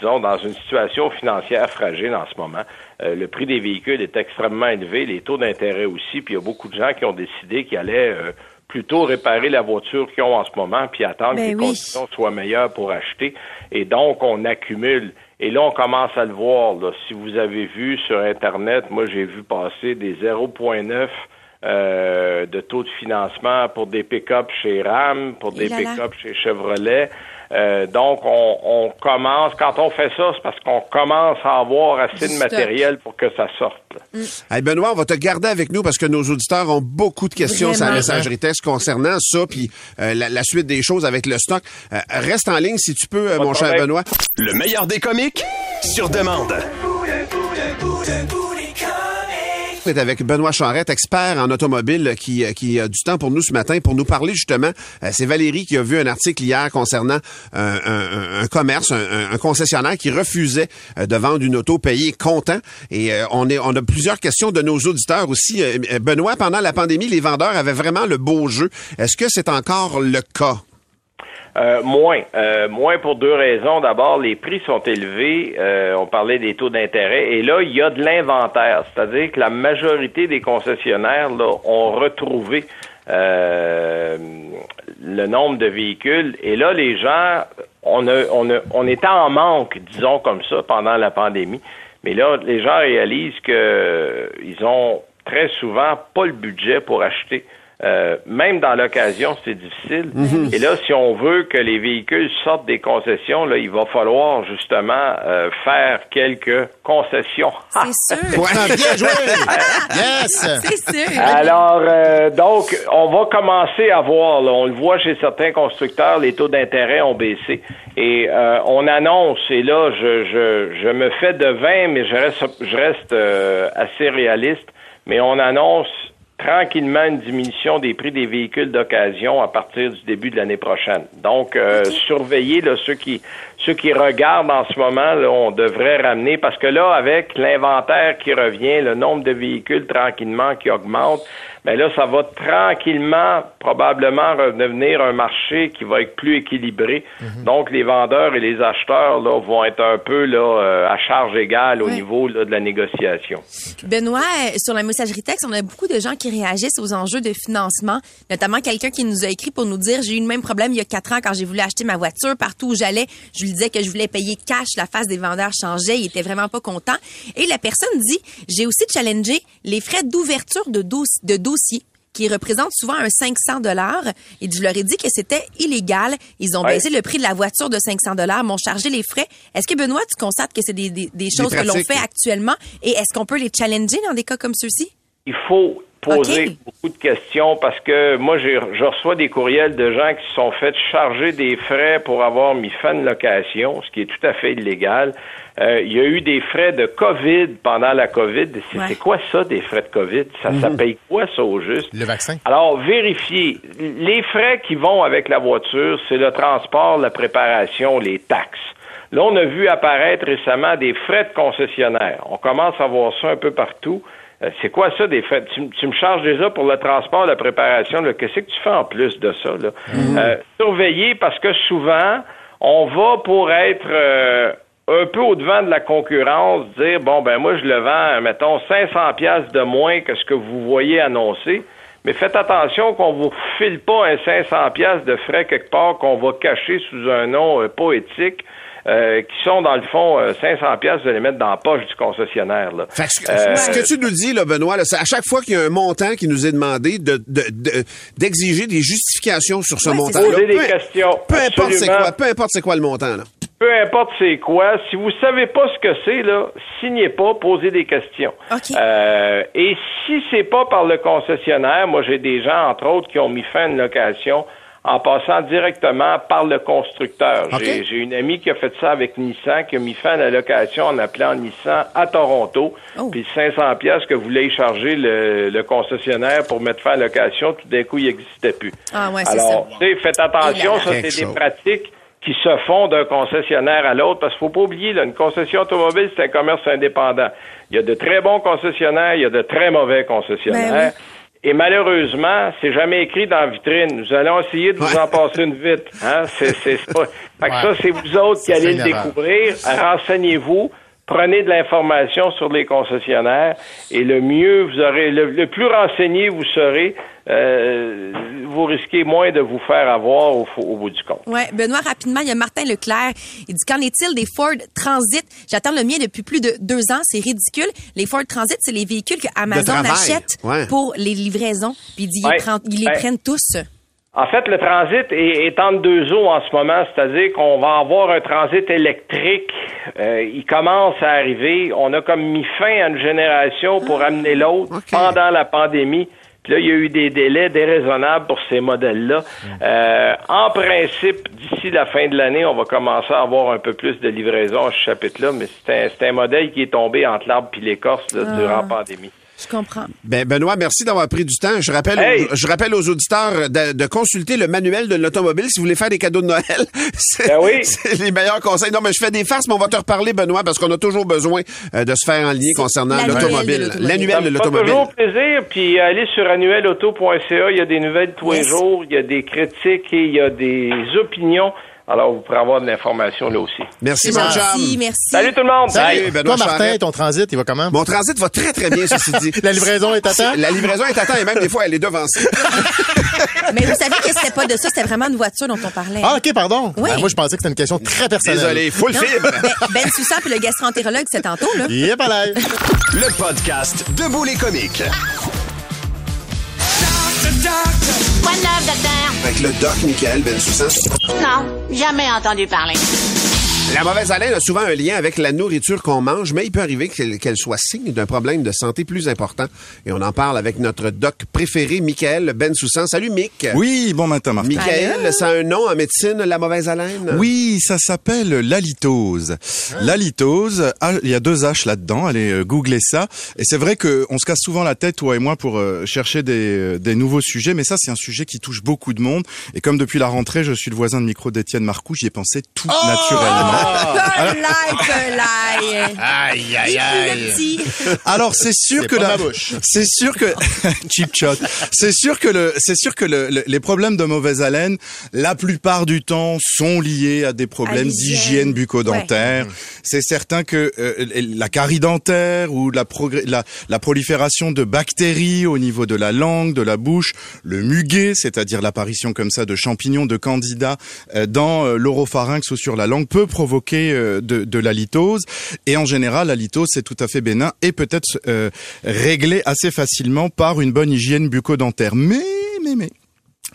disons, dans une situation financière fragile en ce moment. Euh, le prix des véhicules est extrêmement élevé, les taux d'intérêt aussi, puis il y a beaucoup de gens qui ont décidé qu'ils allaient euh, plutôt réparer la voiture qu'ils ont en ce moment, puis attendre Ben que les oui. conditions soient meilleures pour acheter. Et donc, on accumule. Et là, on commence à le voir. Là. Si vous avez vu sur Internet, moi, j'ai vu passer des 0,9 euh, de taux de financement pour des pick-up chez Ram, pour des pick-up chez Chevrolet. Euh, donc, on, on commence, quand on fait ça, c'est parce qu'on commence à avoir assez de matériel pour que ça sorte. Hey Benoît, on va te garder avec nous parce que nos auditeurs ont beaucoup de questions sur la messagerie texte concernant ça, puis euh, la, la suite des choses avec le stock. Euh, reste en ligne si tu peux, euh, mon cher. Benoît. Le meilleur des comiques sur demande. Avec Benoît Charrette, expert en automobile, qui, a du temps pour nous ce matin pour nous parler justement. euh, C'est Valérie qui a vu un article hier concernant un, commerce, un, concessionnaire qui refusait euh, de vendre une auto payée comptant. Et euh, on, est, on a plusieurs questions de nos auditeurs aussi. Benoît, pendant la pandémie, les vendeurs avaient vraiment le beau jeu. Est-ce que c'est encore le cas? Euh, moins. Euh, moins pour deux raisons. D'abord, les prix sont élevés. Euh, on parlait des taux d'intérêt. Et là, il y a de l'inventaire. C'est-à-dire que la majorité des concessionnaires là, ont retrouvé euh, le nombre de véhicules. Et là, les gens, on, a, on, a, on était en manque, disons comme ça, pendant la pandémie. Mais là, les gens réalisent que euh, ont très souvent pas le budget pour acheter. Euh, même dans l'occasion, c'est difficile. Et là, si on veut que les véhicules sortent des concessions, là, il va falloir justement euh, faire quelques concessions. C'est sûr. [LAUGHS] Ah, bien joué! [LAUGHS] Yes! C'est sûr. Alors, euh, donc, on va commencer à voir, là, on le voit chez certains constructeurs, les taux d'intérêt ont baissé. Et euh, on annonce, et là, je, je, je me fais de 20, mais je reste, je reste euh, assez réaliste, mais on annonce tranquillement une diminution des prix des véhicules d'occasion à partir du début de l'année prochaine. Donc, euh, surveillez là, ceux qui ceux qui regardent en ce moment, là, on devrait ramener parce que là, avec l'inventaire qui revient, le nombre de véhicules tranquillement qui augmente, mais là, ça va tranquillement, probablement redevenir un marché qui va être plus équilibré. Donc, les vendeurs et les acheteurs là, vont être un peu là euh, à charge égale au niveau là, de la négociation. Benoît, euh, sur la messagerie texte, on a beaucoup de gens qui réagissent aux enjeux de financement, notamment quelqu'un qui nous a écrit pour nous dire j'ai eu le même problème il y a quatre ans quand j'ai voulu acheter ma voiture partout où j'allais, je lui disais que je voulais payer cash, la face des vendeurs changeait, il était vraiment pas content et la personne dit j'ai aussi challengé les frais d'ouverture de, dos- de dossier qui représentent souvent un 500 dollars et je leur ai dit que c'était illégal. Ils ont Ouais. baissé le prix de la voiture de 500 dollars, m'ont chargé les frais. Est-ce que Benoît, tu constates que c'est des, des, des choses que l'on fait actuellement? Et est-ce qu'on peut les challenger dans des cas comme ceux-ci? il faut poser beaucoup de questions parce que moi, j'ai- je reçois des courriels de gens qui se sont fait charger des frais pour avoir mis fin de location, ce qui est tout à fait illégal. Euh, il y a eu des frais de COVID pendant la COVID. C'est Ouais. quoi ça, des frais de COVID? Ça, ça paye quoi, ça, au juste? Le vaccin. Alors, vérifiez. Les frais qui vont avec la voiture, c'est le transport, la préparation, les taxes. Là, on a vu apparaître récemment des frais de concessionnaire. On commence à voir ça un peu partout. Euh, C'est quoi ça, des frais? Tu, me charges déjà pour le transport, la préparation. Qu'est-ce que tu fais en plus de ça? Là? Euh, surveiller parce que souvent, on va pour être euh, un peu au-devant de la concurrence, dire, bon, ben moi, je le vends, mettons, 500 pièces de moins que ce que vous voyez annoncé. Mais faites attention qu'on vous file pas un 500 pièces de frais quelque part qu'on va cacher sous un nom euh, pas éthique, euh, qui sont dans le fond euh, 500 pièces de les mettre dans la poche du concessionnaire. Là. Fait que ce, que- Euh, ce que tu nous dis, là, Benoît, là, c'est à chaque fois qu'il y a un montant qui nous est demandé de, de- de- d'exiger des justifications sur ce montant-là. Poser des Peu- questions. Peu importe c'est quoi, peu importe c'est quoi le montant, là. Peu importe c'est quoi, si vous savez pas ce que c'est, là, signez pas, posez des questions. OK. Euh, et si c'est pas par le concessionnaire, moi j'ai des gens, entre autres, qui ont mis fin à une location en passant directement par le constructeur. J'ai, une amie qui a fait ça avec Nissan, qui a mis fin à la location en appelant Nissan à Toronto. Oh. Puis 500 pièces que voulait y charger le, le concessionnaire pour mettre fin à la location, tout d'un coup, il n'existait plus. Ah ouais, c'est Alors, ça. tu sais, faites attention, ça c'est des pratiques qui se font d'un concessionnaire à l'autre, parce qu'il faut pas oublier, là, une concession automobile, c'est un commerce indépendant. Il y a de très bons concessionnaires, il y a de très mauvais concessionnaires. Ben Et malheureusement, c'est jamais écrit dans la vitrine. Nous allons essayer de vous Ouais. en passer une vite. Hein? C'est, c'est, pas... [LAUGHS] Fait que Ouais. ça, c'est vous autres qui allez le découvrir. Renseignez-vous. Prenez de l'information sur les concessionnaires et le mieux vous aurez, le, le plus renseigné vous serez, euh, vous risquez moins de vous faire avoir au, au bout du compte. Ouais, Benoît, rapidement, il y a Martin Leclerc. Il dit qu'en est-il des Ford Transit? J'attends le mien depuis plus de deux ans. C'est ridicule. Les Ford Transit, c'est les véhicules que Amazon achète Ouais. pour les livraisons. Puis il dit, Ouais. ils, prennent- ils les Ouais. prennent tous. En fait, le transit est, est entre deux eaux en ce moment, c'est-à-dire qu'on va avoir un transit électrique. Euh, il commence à arriver. On a comme mis fin à une génération pour amener l'autre pendant la pandémie. Puis là, il y a eu des délais déraisonnables pour ces modèles-là. Euh, en principe, d'ici la fin de l'année, on va commencer à avoir un peu plus de livraison à ce chapitre-là, mais c'est un, c'est un modèle qui est tombé entre l'arbre et l'écorce durant la pandémie. Je comprends. Ben, Benoît, merci d'avoir pris du temps. Je rappelle, Hey! je rappelle aux auditeurs de, de consulter le manuel de l'automobile si vous voulez faire des cadeaux de Noël. [LAUGHS] C'est Ben oui. c'est les meilleurs conseils. Non, mais je fais des farces, mais on va te reparler, Benoît, parce qu'on a toujours besoin euh, de se faire en lien concernant l'annuel de l'automobile. L'annuel Ça de l'automobile. toujours plaisir. Puis allez sur annuelauto.ca, il y a des nouvelles tous Yes. les jours, il y a des critiques et il y a des opinions. Alors, vous pourrez avoir de l'information là aussi. Merci, mon chum. merci. Salut tout le monde! Salut. Benoît Toi, Martin, Charette. ton transit, il va comment? Mon transit va très, très bien, ceci dit. [LAUGHS] La livraison est à temps? La livraison est à temps et même des fois, elle est devancée. [LAUGHS] Mais vous savez que c'était pas de ça, c'était vraiment une voiture dont on parlait. Ah, OK, pardon. Oui. Ben, moi, je pensais que c'était une question très personnelle. Désolé, full fibre. [LAUGHS] ben, ben Soussan puis le gastro-entérologue, c'est tantôt, là. Yep, à. Le podcast Debout les comiques. Quoi de neuf, docteur? Avec le doc Michael Bensoussan. Non, jamais entendu parler. La mauvaise haleine a souvent un lien avec la nourriture qu'on mange, mais il peut arriver qu'elle soit signe d'un problème de santé plus important. Et on en parle avec notre doc préféré, Michael Bensoussan. Salut, Mick. Oui, bon matin, Martin. Michael, ça a un nom en médecine, la mauvaise haleine? Oui, ça s'appelle l'alitose. L'alitose, ah, il y a deux H là-dedans, allez euh, googler ça. Et c'est vrai que on se casse souvent la tête, toi et moi, pour euh, chercher des, euh, des nouveaux sujets, mais ça c'est un sujet qui touche beaucoup de monde. Et comme depuis la rentrée, je suis le voisin de micro d'Étienne Marcoux, j'y ai pensé tout naturellement. Aïe, aïe, aïe. Petit. Alors c'est sûr C'est que la, c'est sûr que [LAUGHS] cheap shot. C'est sûr que le, c'est sûr que le, le- les problèmes de mauvaise haleine, la plupart du temps, sont liés à des problèmes d'hygiène bucco-dentaire. C'est certain que euh, la carie dentaire ou la, progr- la, la prolifération de bactéries au niveau de la langue, de la bouche, le muguet, c'est-à-dire l'apparition comme ça de champignons, de candidats euh, dans euh, l'oropharynx ou sur la langue, peut provoquer euh, de, de la litose. Et en général, la litose, c'est tout à fait bénin et peut-être euh, réglé assez facilement par une bonne hygiène bucco-dentaire. Mais, mais, mais,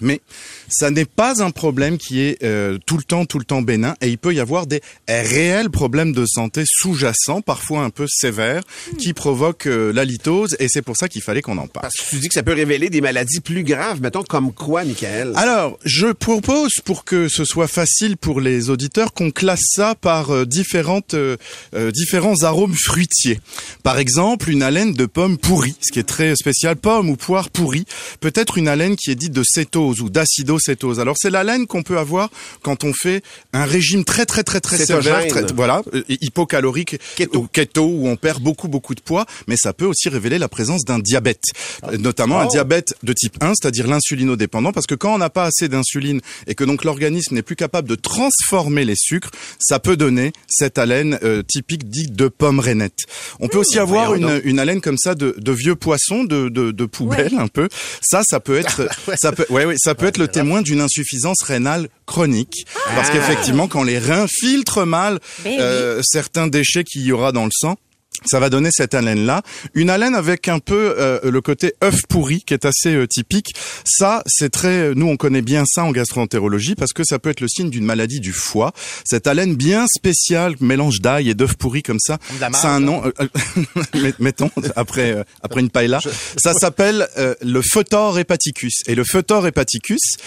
mais ça n'est pas un problème qui est euh, tout le temps, tout le temps bénin, et il peut y avoir des réels problèmes de santé sous-jacents, parfois un peu sévères, qui provoquent euh, la litose, et c'est pour ça qu'il fallait qu'on en parle. Parce que tu dis que ça peut révéler des maladies plus graves, mettons, comme quoi, Michael? Alors, je propose, pour que ce soit facile pour les auditeurs, qu'on classe ça par euh, différentes, euh, euh, différents arômes fruitiers. Par exemple, une haleine de pomme pourrie, ce qui est très spécial, pomme ou poire pourrie, peut-être une haleine qui est dite de cétose ou d'acidocétose. Alors, c'est l'haleine qu'on peut avoir quand on fait un régime très très très très sévère, très- voilà, euh, hypocalorique, Keto. ou keto, où on perd beaucoup beaucoup de poids, mais ça peut aussi révéler la présence d'un diabète, Euh, notamment un diabète de type 1, c'est-à-dire l'insulinodépendant, parce que quand on n'a pas assez d'insuline et que donc l'organisme n'est plus capable de transformer les sucres, ça peut donner cette haleine euh, typique dite de pomme rainette. On peut aussi avoir voyons une, une haleine comme ça de, de vieux poissons, de, de, de poubelle un peu. Ça, ça peut [LAUGHS] être, ça peut, ouais, ouais, ça peut être le témoin d'une insuffisance rénale chronique, parce qu'effectivement, quand les reins filtrent mal Ben euh, certains déchets qu'il y aura dans le sang. Ça va donner cette haleine-là. Une haleine avec un peu euh, le côté œuf pourri qui est assez euh, typique. Ça, c'est très... Nous, on connaît bien ça en gastroentérologie parce que ça peut être le signe d'une maladie du foie. Cette haleine bien spéciale, mélange d'ail et d'œuf pourri comme ça, c'est un nom... euh, euh, [LAUGHS] met- mettons, après, euh, après une paella. Ça s'appelle euh, le photor hepaticus. Et le photor hepaticus,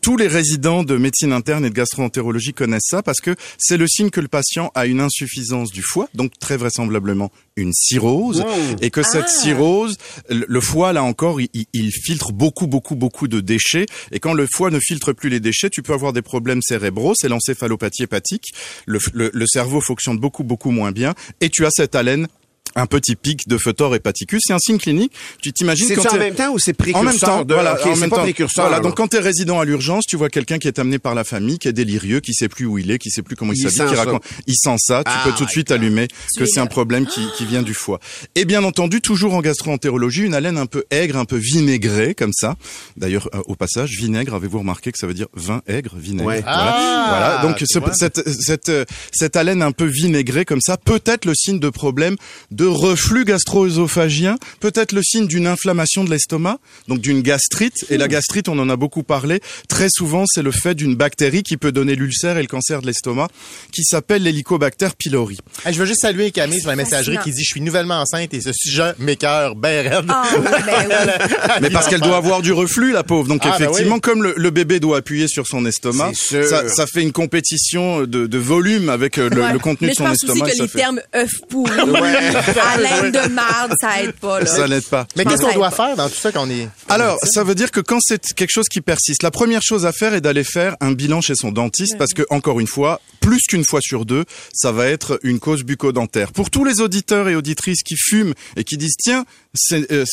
tous les résidents de médecine interne et de gastroentérologie connaissent ça parce que c'est le signe que le patient a une insuffisance du foie, donc très vraisemblablement une cirrhose, et que cette cirrhose, le foie là encore, il, il- il filtre beaucoup beaucoup beaucoup de déchets, et quand le foie ne filtre plus les déchets, tu peux avoir des problèmes cérébraux, c'est l'encéphalopathie hépatique, le, f- le- le cerveau fonctionne beaucoup beaucoup moins bien, et tu as cette haleine un petit pic de photor hépaticus. C'est un signe clinique. Tu t'imagines C'est en même temps ou c'est précurseur en même temps, de- voilà, en même pas temps. précurseur, Voilà, alors. donc quand tu es résident à l'urgence, tu vois quelqu'un qui est amené par la famille, qui est délirieux, qui sait plus où il est, qui sait plus comment il, Il s'habille, qui ça. raconte, il sent ça, tu Ah, peux tout de suite allumer que c'est un problème qui, qui vient du foie. Et bien entendu, toujours en gastroentérologie, une haleine un peu aigre, un peu vinaigrée comme ça. D'ailleurs, euh, au passage, vinaigre, avez-vous remarqué que ça veut dire vin aigre, vinaigre? Ouais. Voilà. Ah, voilà. Donc ce- cette, cette, euh, cette haleine un peu vinaigrée comme ça peut être le signe de problème de reflux gastro-œsophagien, peut-être le signe d'une inflammation de l'estomac, donc d'une gastrite. Et la gastrite, on en a beaucoup parlé. Très souvent, c'est le fait d'une bactérie qui peut donner l'ulcère et le cancer de l'estomac, qui s'appelle l'hélicobacter pylori. Hey, je veux juste saluer Camille sur la messagerie qui dit je suis nouvellement enceinte et ce sujet m'écœure ben raide. Ah [LAUGHS] oui, ben oui. Mais parce qu'elle doit avoir du reflux, la pauvre. Donc Ah, bah effectivement, oui. comme le, le bébé doit appuyer sur son estomac, ça, ça fait une compétition de, de volume avec euh, le, Ouais. le contenu Mais de je son pense estomac. aussi que les fait- termes œuf [LAUGHS] [LAUGHS] pourri, haleine de marde, ça aide pas. Là. Ça n'aide pas. Mais qu'est-ce qu'on doit faire dans tout ça quand on est... Alors, ça veut dire que quand c'est quelque chose qui persiste, la première chose à faire est d'aller faire un bilan chez son dentiste parce que, encore une fois, plus qu'une fois sur deux, ça va être une cause bucco-dentaire. Pour tous les auditeurs et auditrices qui fument et qui disent, tiens, c'est euh,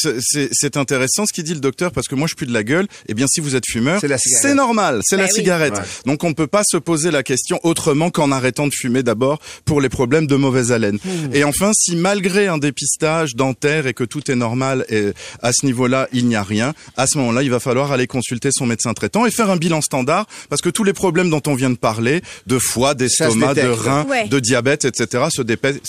intéressant ce qu'il dit le docteur parce que moi je pue de la gueule, eh bien si vous êtes fumeur, C'est normal, c'est Ben la oui. cigarette. Ouais. Donc on ne peut pas se poser la question autrement qu'en arrêtant de fumer d'abord pour les problèmes de mauvaise haleine. Hmm. Et enfin, si malgré un dépistage dentaire et que tout est normal et à ce niveau-là, il n'y a rien, à ce moment-là, il va falloir aller consulter son médecin traitant et faire un bilan standard parce que tous les problèmes dont on vient de parler, de foie, d'estomac, de rein, Ouais. de diabète, etc., se,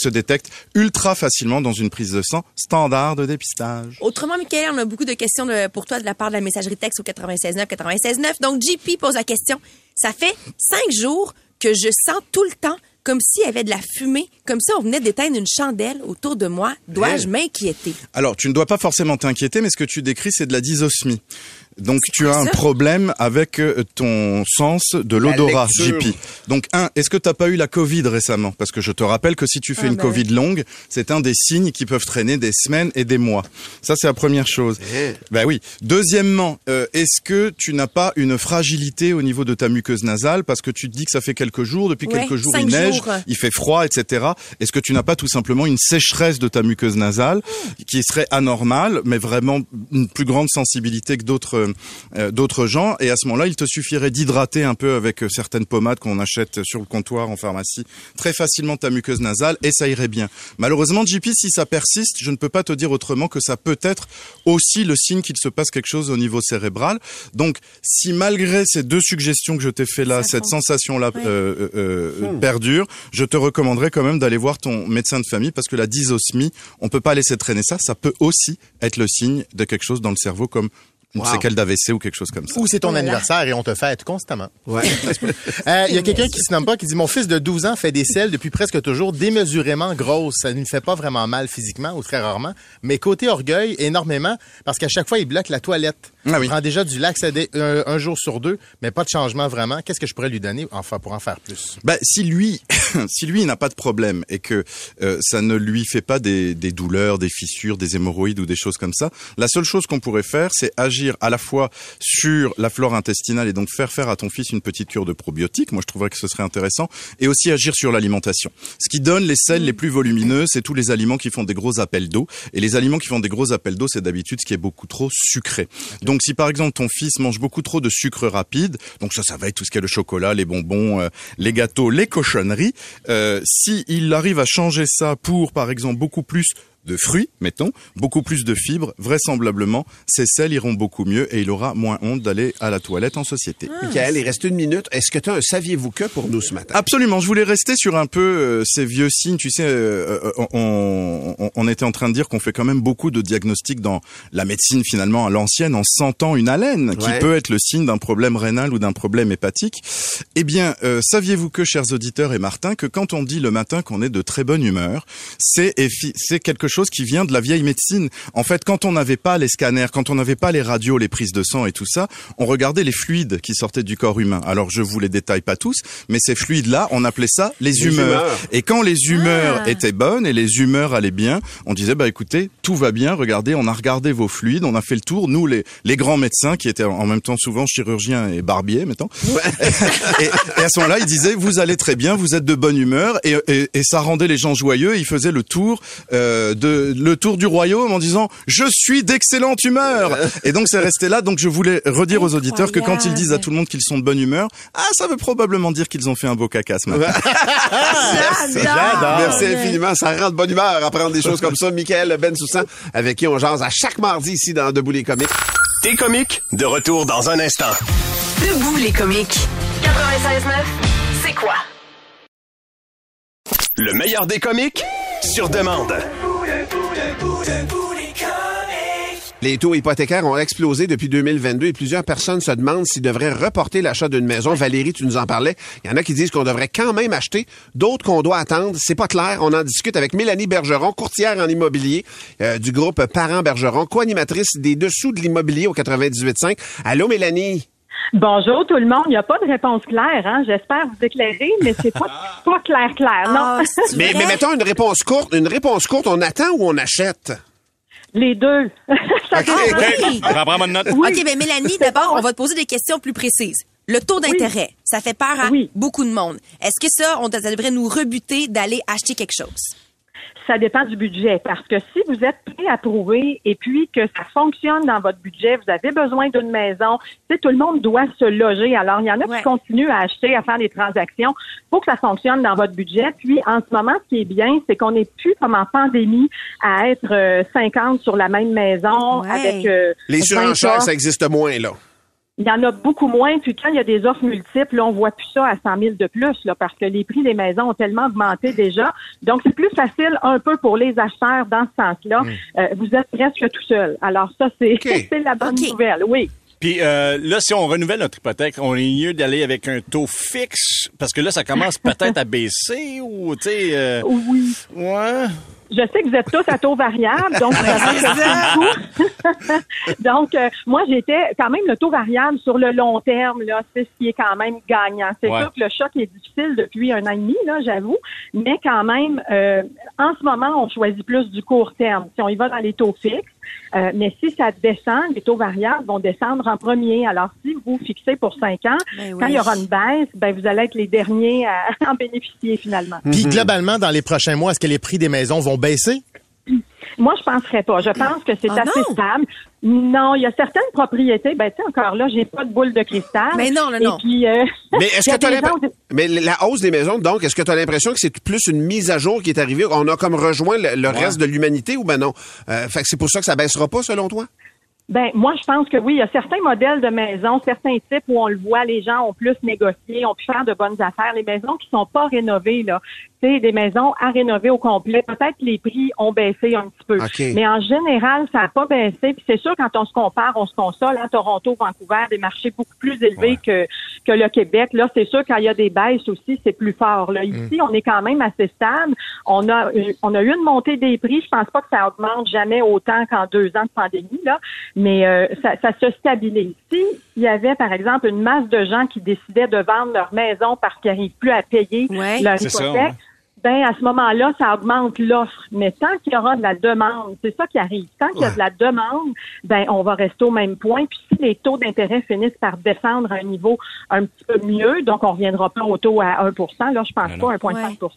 détectent ultra facilement dans une prise de sang standard de dépistage. Autrement, Michael, on a beaucoup de questions de- pour toi de la part de la messagerie texte au 96.9, 96.9. Donc, JP pose la question. Ça fait cinq jours que je sens tout le temps comme s'il y avait de la fumée, comme si on venait d'éteindre une chandelle autour de moi. Dois-je m'inquiéter? Alors, tu ne dois pas forcément t'inquiéter, mais ce que tu décris, c'est de la dysosmie. Donc, tu as un problème avec euh, ton sens de l'odorat. JP. Donc, un, est-ce que t'as pas eu la Covid récemment? Parce que je te rappelle que si tu fais Ah, une bah Covid longue, c'est un des signes qui peuvent traîner des semaines et des mois. Ça, c'est la première chose. Eh. Ben oui. Deuxièmement, euh, est-ce que tu n'as pas une fragilité au niveau de ta muqueuse nasale? Parce que tu te dis que ça fait quelques jours, depuis Ouais, quelques jours il neige, jours. il fait froid, etc. Est-ce que tu n'as pas tout simplement une sécheresse de ta muqueuse nasale qui serait anormale, mais vraiment une plus grande sensibilité que d'autres euh, d'autres gens Et à ce moment-là, il te suffirait d'hydrater un peu avec euh, certaines pommades qu'on achète sur le comptoir en pharmacie très facilement ta muqueuse nasale et ça irait bien. Malheureusement, JP, si ça persiste, je ne peux pas te dire autrement que ça peut être aussi le signe qu'il se passe quelque chose au niveau cérébral. Donc, si malgré ces deux suggestions que je t'ai fait là, Ça cette sensation-là euh, euh, euh, perdure, je te recommanderais quand même d'aller voir ton médecin de famille parce que la dysosmie, on peut pas laisser traîner ça. Ça peut aussi être le signe de quelque chose dans le cerveau comme une Wow. séquelle d'AVC ou quelque chose comme ça. Ou c'est ton Oh anniversaire et on te fête constamment. Ouais. [LAUGHS] Euh, Il y a quelqu'un qui se nomme pas qui dit mon fils de 12 ans fait des selles depuis presque toujours démesurément grosses. Ça ne lui fait pas vraiment mal physiquement ou très rarement, mais côté orgueil énormément parce qu'à chaque fois il bloque la toilette. Ah oui. Il prend déjà du laxadé un, un jour sur deux, mais pas de changement vraiment. Qu'est-ce que je pourrais lui donner enfin pour en faire plus? Ben, si lui, [LAUGHS] si lui il n'a pas de problème et que euh, ça ne lui fait pas des, des douleurs, des fissures, des hémorroïdes ou des choses comme ça, la seule chose qu'on pourrait faire, c'est agir à la fois sur la flore intestinale et donc faire faire à ton fils une petite cure de probiotiques. Moi, je trouverais que ce serait intéressant et aussi agir sur l'alimentation. Ce qui donne les selles les plus volumineuses, c'est tous les aliments qui font des gros appels d'eau et les aliments qui font des gros appels d'eau, c'est d'habitude ce qui est beaucoup trop sucré. Donc, si par exemple ton fils mange beaucoup trop de sucre rapide, donc ça, ça va être tout ce qui est le chocolat, les bonbons, euh, les gâteaux, les cochonneries. Euh, si il arrive à changer ça pour, par exemple, beaucoup plus de fruits, mettons, beaucoup plus de fibres, vraisemblablement, ses selles iront beaucoup mieux et il aura moins honte d'aller à la toilette en société. Michael, il reste une minute. Est-ce que tu as un saviez-vous que pour nous ce matin? Absolument. Je voulais rester sur un peu euh, ces vieux signes. Tu sais, euh, euh, on, on- on était en train de dire qu'on fait quand même beaucoup de diagnostics dans la médecine finalement à l'ancienne en sentant une haleine qui Ouais. peut être le signe d'un problème rénal ou d'un problème hépatique. Eh bien, euh, saviez-vous que, chers auditeurs et Martin, que quand on dit le matin qu'on est de très bonne humeur, c'est quelque chose qui vient de la vieille médecine. En fait, quand on n'avait pas les scanners, quand on n'avait pas les radios, les prises de sang et tout ça, on regardait les fluides qui sortaient du corps humain. Alors je vous les détaille pas tous, mais ces fluides-là, on appelait ça les, Les humeurs. humeurs. Et quand les humeurs Ah. étaient bonnes et les humeurs allaient bien, on disait bah écoutez, tout va bien, regardez, on a regardé vos fluides, on a fait le tour, nous les les grands médecins qui étaient en même temps souvent chirurgiens et barbiers mettons. [LAUGHS] et, et à ce moment-là, ils disaient vous allez très bien, vous êtes de bonne humeur et, et, et ça rendait les gens joyeux, ils faisaient le tour euh, de le tour du royaume en disant je suis d'excellente humeur. Et donc c'est resté là, donc je voulais redire aux auditeurs que quand ils disent à tout le monde qu'ils sont de bonne humeur, ah ça veut probablement dire qu'ils ont fait un beau caca ce matin. [LAUGHS] J'adore. Merci infiniment. Ça rend de bonne humeur à prendre des choses comme ça. Michael Bensoussan, avec qui on jase à chaque mardi ici dans Debout les comiques. T'es comiques, de retour dans un instant. Debout les comiques. 96.9, c'est quoi? Le meilleur des comiques, sur demande. Les taux hypothécaires ont explosé depuis 2022 et plusieurs personnes se demandent s'ils devraient reporter l'achat d'une maison. Valérie, tu nous en parlais. Il y en a qui disent qu'on devrait quand même acheter, d'autres qu'on doit attendre. C'est pas clair. On en discute avec Mélanie Bergeron, courtière en immobilier euh, du groupe Parents Bergeron, co-animatrice des Dessous de l'immobilier au 98.5. Allô, Mélanie? Bonjour tout le monde. Il n'y a pas de réponse claire. Hein? J'espère vous éclairer, mais c'est pas, [LAUGHS] pas clair clair. Non? Ah, Mais, mais mettons une réponse courte. Une réponse courte, on attend ou on achète? Les deux. [LAUGHS] Ça Ok, dépend. oui. On va prendre une note. Oui. OK, ben Mélanie, d'abord, on va te poser des questions plus précises. Le taux d'intérêt, ça fait peur à Oui. beaucoup de monde. Est-ce que ça, on ça devrait nous rebuter d'aller acheter quelque chose? Ça dépend du budget. Parce que si vous êtes prêt à prouver et puis que ça fonctionne dans votre budget, vous avez besoin d'une maison, tu sais, tout le monde doit se loger. Alors, il y en a Ouais. qui continuent à acheter, à faire des transactions. faut que ça fonctionne dans votre budget. Puis, en ce moment, ce qui est bien, c'est qu'on n'est plus comme en pandémie à être euh, 50 sur la même maison Ouais. avec euh, Les 20 surenchères, ça existe moins, là. Il y en a beaucoup moins. Puis quand il y a des offres multiples, là, on voit plus ça à 100 000 de plus, là, parce que les prix des maisons ont tellement augmenté déjà. Donc, c'est plus facile un peu pour les acheteurs dans ce sens-là. Euh, vous êtes presque tout seul. Alors, ça, c'est [LAUGHS] la bonne nouvelle. Oui. Puis euh, là, si on renouvelle notre hypothèque, on est mieux d'aller avec un taux fixe? Parce que là, ça commence [LAUGHS] peut-être à baisser ou, tu sais... euh, Oui. ouais. Je sais que vous êtes tous à taux variable, donc. [LAUGHS] [LAUGHS] Donc, euh, moi, j'étais quand même le taux variable sur le long terme, là, c'est ce qui est quand même gagnant. C'est Ouais. sûr que le choc est difficile depuis un an et demi, là, j'avoue, mais quand même, euh, en ce moment, on choisit plus du court terme. Si on y va dans les taux fixes, euh, mais si ça descend, les taux variables vont descendre en premier. Alors, si vous fixez pour cinq ans, Ben quand il y aura une baisse, ben vous allez être les derniers à [LAUGHS] en bénéficier finalement. Puis globalement, dans les prochains mois, est-ce que les prix des maisons vont baisser? Moi, je penserais pas. Je pense que c'est Ah assez non? stable. Non, il y a certaines propriétés. Ben, tu sais, encore là, j'ai pas de boule de cristal. Mais non, non, Et non. puis, euh, [LAUGHS] Mais est-ce que tu Mais la hausse des maisons, donc, est-ce que tu as l'impression que c'est plus une mise à jour qui est arrivée? On a comme rejoint le, le reste de l'humanité ou ben non? Euh, fait que c'est pour ça que ça baissera pas, selon toi? Ben, moi, je pense que oui, il y a certains modèles de maisons, certains types où on le voit, les gens ont plus négocié, ont pu faire de bonnes affaires. Les maisons qui sont pas rénovées, là, des maisons à rénover au complet, peut-être les prix ont baissé un petit peu. OK. Mais en général, ça n'a pas baissé. Puis c'est sûr, quand on se compare, on se console. Hein, Toronto, Vancouver, des marchés beaucoup plus élevés que, que le Québec. Là, c'est sûr, quand il y a des baisses aussi, c'est plus fort. Là. Ici, on est quand même assez stable. On a, eu- on a eu une montée des prix. Je pense pas que ça augmente jamais autant qu'en deux ans de pandémie. Là. Mais euh, ça, ça se stabilise. S'il y avait, par exemple, une masse de gens qui décidaient de vendre leur maison parce qu'ils n'arrivent plus à payer Ouais. leur hypothèque, ouais. Ben à ce moment-là, ça augmente l'offre. Mais tant qu'il y aura de la demande, c'est ça qui arrive. Tant qu'il y a de la demande, ben on va rester au même point. Puis si les taux d'intérêt finissent par descendre à un niveau un petit peu mieux, donc on reviendra pas au taux à 1% Là, je pense Non, pas non. 1,5%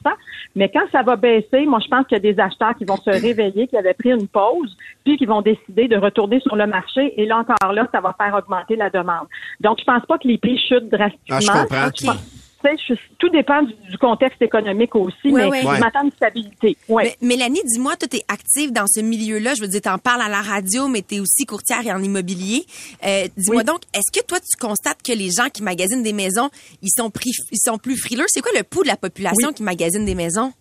Mais quand ça va baisser, moi je pense qu'il y a des acheteurs qui vont se réveiller, qui avaient pris une pause, puis qui vont décider de retourner sur le marché. Et là encore là, ça va faire augmenter la demande. Donc je pense pas que les prix chutent drastiquement. Ah, je comprends. Je tu tout dépend du, du contexte économique aussi, Ouais, mais ouais. je Ouais. m'attends à une stabilité. Ouais. Mais, Mélanie, dis-moi, toi, t'es active dans ce milieu-là. Je veux dire, t'en parles à la radio, mais t'es aussi courtière et en immobilier. Euh, dis-moi Oui. donc, est-ce que toi, tu constates que les gens qui magasinent des maisons, ils sont pris, ils sont plus frileux? C'est quoi le pouls de la population Oui. qui magasine des maisons?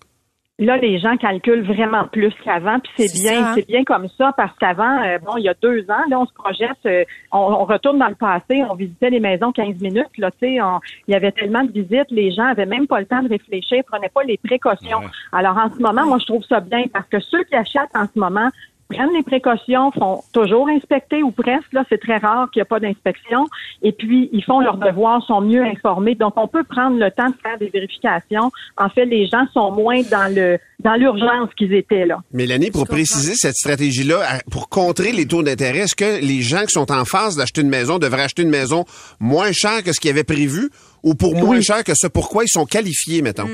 Là, les gens calculent vraiment plus qu'avant, puis c'est bien, hein? c'est bien comme ça parce qu'avant, euh, bon, il y a deux ans, là, on se projette, euh, on, on retourne dans le passé, on visitait les maisons 15 minutes, là, tu sais, on- il y avait tellement de visites, les gens avaient même pas le temps de réfléchir, prenaient pas les précautions. Alors en ce moment, moi, je trouve ça bien parce que ceux qui achètent en ce moment prennent les précautions, font toujours inspecter ou presque, là, c'est très rare qu'il n'y a pas d'inspection, et puis ils font leurs devoirs, sont mieux informés. Donc, on peut prendre le temps de faire des vérifications. En fait, les gens sont moins dans le dans l'urgence qu'ils étaient là. Mélanie, pour préciser cette stratégie-là, pour contrer les taux d'intérêt, est-ce que les gens qui sont en phase d'acheter une maison devraient acheter une maison moins chère que ce qu'ils avaient prévu ou pour moins cher que ce pourquoi ils sont qualifiés, mettons?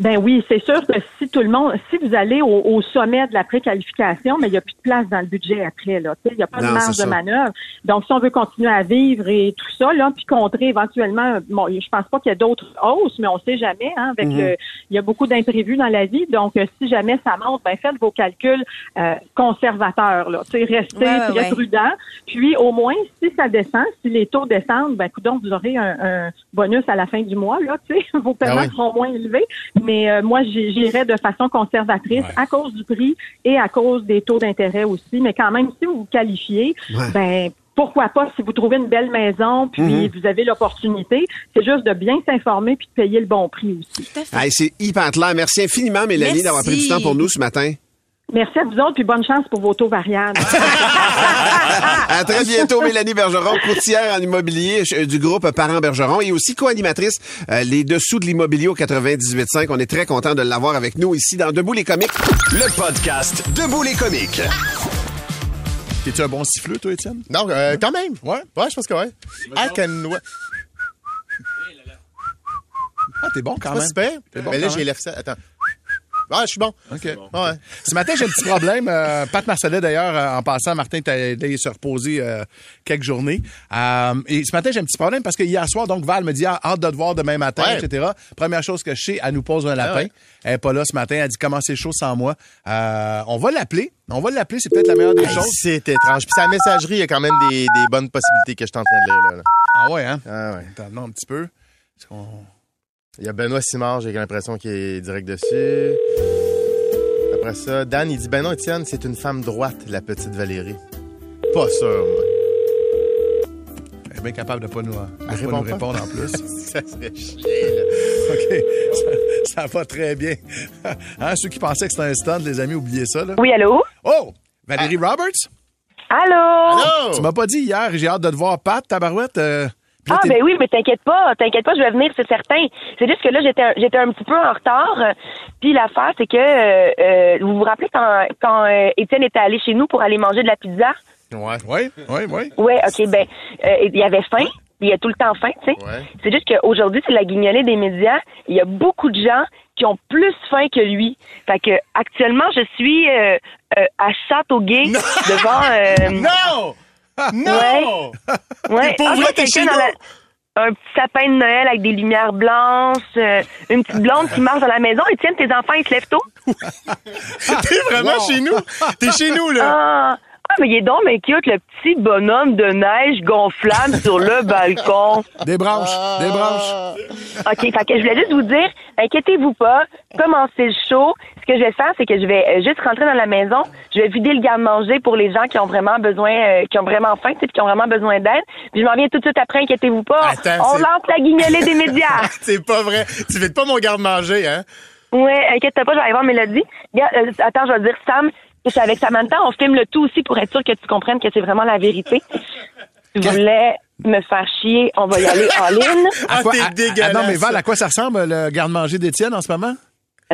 Ben oui, c'est sûr que si tout le monde, si vous allez au, au sommet de la préqualification, mais il n'y a plus de place dans le budget après, là. Tu sais, Il n'y a pas Non, de marge de ça. manœuvre. Donc, si on veut continuer à vivre et tout ça, là, puis contrer éventuellement, bon, je pense pas qu'il y a d'autres hausses, mais on sait jamais, hein, avec Mhm. le- il y a beaucoup d'imprévus dans la vie. Donc, euh, si jamais ça monte, ben faites vos calculs euh, conservateurs, là. Tu sais, restez Ouais, ouais, très ouais. prudent. Puis, au moins, si ça descend, si les taux descendent, ben, donc vous aurez un, un bonus à la fin du mois, là, tu sais. [LAUGHS] Vos paiements Ah oui. seront moins élevés. Mais euh, moi, j'irais de façon conservatrice à cause du prix et à cause des taux d'intérêt aussi. Mais quand même, si vous vous qualifiez, Ouais. ben pourquoi pas si vous trouvez une belle maison puis Mhm. vous avez l'opportunité, c'est juste de bien s'informer puis de payer le bon prix aussi. Hey, c'est hyper clair. Merci infiniment, Mélanie, Merci. d'avoir pris du temps pour nous ce matin. Merci à vous autres puis bonne chance pour vos taux variables. [LAUGHS] À très bientôt, Mélanie Bergeron, courtière en immobilier euh, du groupe Parents Bergeron et aussi co-animatrice euh, Les Dessous de l'immobilier au 98.5. On est très content de l'avoir avec nous ici dans Debout les comiques. Le podcast Debout les comiques. T'es-tu un bon siffleux, toi, Étienne? Non, euh, quand même. Ouais? Ouais, je pense que ouais. I can... ouais. Ah, t'es bon quand pas même. super. Bon mais là, j'ai ça. Attends. Ah, je suis bon. OK. Ouais. Ce matin, j'ai un petit problème. Euh, Pat Marcellet, d'ailleurs, euh, en passant, Martin t'a aidé se reposer euh, quelques journées. Euh, et ce matin, j'ai un petit problème parce que hier soir, donc, Val me dit ah, hâte de te voir demain matin, Ouais. etc. Première chose que je sais, elle nous pose un lapin. ouais. Elle n'est pas là ce matin. Elle dit comment c'est chaud sans moi? On va l'appeler. On va l'appeler. C'est peut-être la meilleure des Hey, choses. C'est étrange. Puis sa messagerie, il y a quand même des, des bonnes possibilités que je suis en train de lire là. là. Ah ouais, hein? Ah ouais. Attends, un petit peu. Est-ce qu'on- Il y a Benoît Simard, j'ai l'impression qu'il est direct dessus. Après ça, Dan, il dit Ben non, Étienne, c'est une femme droite, la petite Valérie. Pas sûr, moi. Elle est bien capable de pas nous, de Elle pas répond nous pas. répondre en plus. [LAUGHS] ça serait chier, là. OK. Ça, ça va très bien. [LAUGHS] Hein, ceux qui pensaient que c'était un stand, les amis, oubliez ça. Là. Oui, allô? Oh! Valérie Roberts? Allô? Allô? Tu m'as pas dit hier, j'ai hâte de te voir, Pat, tabarouette. euh, Ah ben oui, mais t'inquiète pas, t'inquiète pas, je vais venir, c'est certain. C'est juste que là, j'étais un- j'étais un petit peu en retard. euh, Puis l'affaire, c'est que euh, euh, vous vous rappelez quand, quand euh, Étienne était allé chez nous pour aller manger de la pizza? Ouais. Oui, oui, oui. Ouais, ok, ben euh, il y avait faim. Il y a tout le temps faim, tu sais. Ouais. C'est juste qu'aujourd'hui, c'est la guignolée des médias. Il y a beaucoup de gens qui ont plus faim que lui. Fait que actuellement, je suis euh, euh, à Châteauguay devant. euh, [LAUGHS] Non! Non! Ouais. T'es pour Ah, vrai, t'es chez nous? la- Un petit sapin de Noël avec des lumières blanches, euh, une petite blonde qui marche dans la maison. Étienne, tes enfants, ils se lèvent tôt? [LAUGHS] T'es vraiment chez nous? T'es chez nous, là? Ah, mais il est donc mais cute, le petit bonhomme de neige gonflable [LAUGHS] sur le balcon. Des branches, des branches. OK, fait que je voulais juste vous dire, inquiétez-vous pas, commencez le show. Ce que je vais faire, c'est que je vais euh, juste rentrer dans la maison, je vais vider le garde-manger pour les gens qui ont vraiment besoin, euh, qui ont vraiment faim, tu sais, puis qui ont vraiment besoin d'aide. Puis je m'en viens tout de suite après, inquiétez-vous pas. Attends, On lance la guignolée des médias. [LAUGHS] c'est pas vrai. Tu vides pas mon garde-manger, hein? Ouais, inquiète-toi pas, je vais aller voir Mélodie. Euh, attends, je vais dire Sam, suis avec Samantha, on filme le tout aussi pour être sûr que tu comprennes que c'est vraiment la vérité. Tu voulais me faire chier, on va y aller en ligne. [LAUGHS] Ah, Quoi- t'es à- à- dégueulasse. non, mais Val, à quoi ça ressemble le garde-manger d'Étienne en ce moment?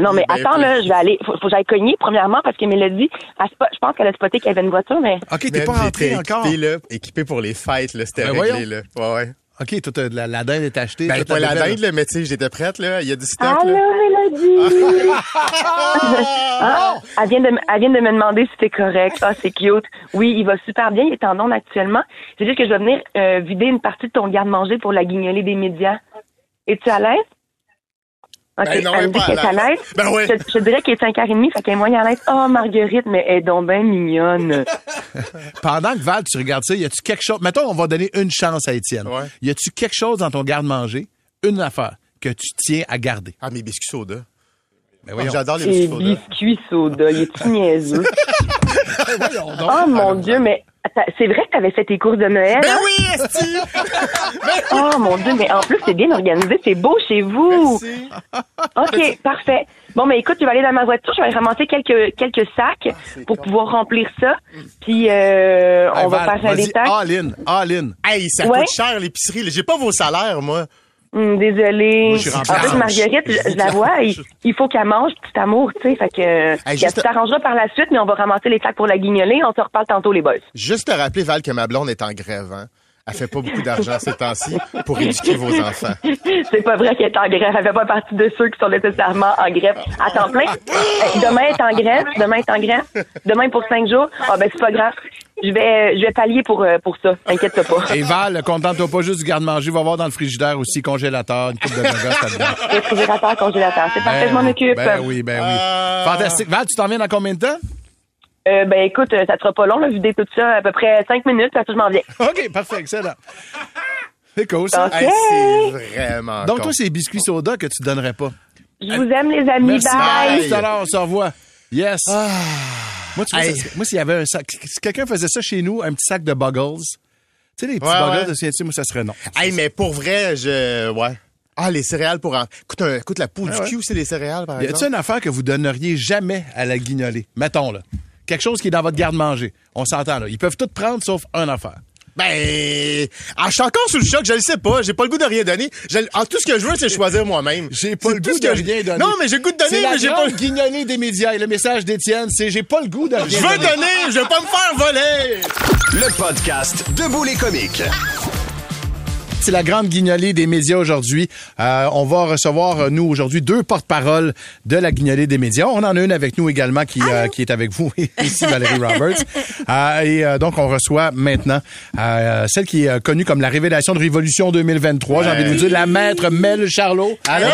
Non, mais Ben, attends, là, je vais aller. Faut, faut que j'aille cogner, premièrement, parce que Mélodie, elle je pense qu'elle a spoté qu'il y avait une voiture, mais. OK, t'es pas rentré encore. équipé, là, équipé pour les fêtes, là. C'était Ben réglé, là. Ouais, ouais. OK, toi, t'as de la, la dinde est achetée. Ben, toute pas la dinde, là, mais tu sais, j'étais prête, là. Il y a du stock, Allô, là. Mélodie! [LAUGHS] Ah, elle, vient de, elle vient de me demander si c'est correct. Ah, c'est cute. Oui, il va super bien. Il est en onde actuellement. C'est juste que je vais venir euh, vider une partie de ton garde-manger pour la guignolée des médias. Es-tu à l'aise? OK, Ben non, elle est dit pas qu'elle est à l'aise. Ben ouais. Je, je dirais qu'il est 5h30, fait qu'elle est moyen à l'aise. Oh, Marguerite, mais elle est donc bien mignonne. [LAUGHS] Pendant que Val, tu regardes ça, y a-tu quelque chose. Mettons, on va donner une chance à Étienne. Ouais. Y a-tu quelque chose dans ton garde-manger, une affaire, que tu tiens à garder? Ah, mes biscuits soda. Ben voyons. J'adore les biscuits soda. biscuits soda, il est tout niaiseux. [LAUGHS] Oh mon Dieu, mais c'est vrai que tu avais fait tes courses de Noël? Ben hein? oui, Esti! [LAUGHS] Oh mon Dieu, mais en plus, c'est bien organisé, c'est beau chez vous. Merci. OK, parfait. Bon, mais écoute, je vais aller dans ma voiture, je vais ramasser quelques, quelques sacs pour pouvoir remplir ça. Puis, euh, on va Val, faire un détail. all in, all in. Hey, ça Ouais. coûte cher l'épicerie. J'ai pas vos salaires, moi. Hum, désolée. Moi, je suis En plus, Marguerite, je, je la [LAUGHS] vois, il, il faut qu'elle mange, petit amour, tu sais. Fait que, Hey, elle juste- t'arrangera par la suite, mais on va ramasser les sacs pour la guignoler. On se reparle tantôt, les boys. Juste te rappeler, Val, que ma blonde est en grève. Hein? Elle fait pas beaucoup d'argent ces temps-ci pour éduquer vos enfants. [LAUGHS] C'est pas vrai qu'elle est en grève. Elle fait pas partie de ceux qui sont nécessairement en grève à temps plein. Euh, Demain elle est en grève. Demain elle est en grève. Demain pour cinq jours. Ah ben c'est pas grave. Je vais, je vais pallier pour euh, pour ça. Inquiète-toi pas. Et Val, contente-toi pas juste du garde-manger. Va voir dans le frigidaire aussi, congélateur, une coupe de là-dedans. Réfrigérateur, [LAUGHS] congélateur. C'est parfait, je m'en occupe. Ben oui, ben oui. Euh, Fantastique. Val, tu t'en viens dans combien de temps? Euh, ben écoute, euh, ça sera pas long, là, vider tout ça à peu près cinq minutes, parce que je m'en viens. [LAUGHS] OK, parfait, excellent. C'est cool, ça. OK. Hey, c'est vraiment Donc, con. toi, c'est les biscuits soda que tu donnerais pas. Je vous aime, les amis. Merci. Bye. Tout à l'heure, on se revoit. Yes. Moi, tu vois, Hey. ça- moi, s'il y avait un sac, si quelqu'un faisait ça chez nous, un petit sac de Buggles, tu sais, les petits Ouais, Buggles ouais. de CNC, moi, ça serait non. Hey, mais pour vrai, je. Ouais. Ah, les céréales pour. en- Écoute, un- écoute la poule Ouais, du cul, c'est les céréales, par Y exemple? une affaire que vous donneriez jamais à la guignolée? Mettons, là. Quelque chose qui est dans votre garde-manger. On s'entend, là. Ils peuvent tout prendre sauf une affaire. Ben, ah, je suis encore sous le choc, je le sais pas. J'ai pas le goût de rien donner. Je- ah, tout ce que je veux, c'est choisir moi-même. J'ai pas le goût de rien donner. Non, mais j'ai le goût de donner, mais j'ai pas. grande guignolée des médias. Et le message d'Étienne, c'est j'ai pas le goût de rien Je veux donner, je veux pas me faire voler. Le podcast Debout les comiques. C'est la grande guignolée des médias aujourd'hui. Euh, on va recevoir, euh, nous, aujourd'hui, deux porte-paroles de la guignolée des médias. On en a une avec nous également qui, euh, qui est avec vous, [LAUGHS] ici, Valérie Roberts. [LAUGHS] Euh, et euh, donc, on reçoit maintenant euh, celle qui est connue comme la révélation de Révolution 2023. J'ai envie de vous dire, la maître Mel Charlot. Alors?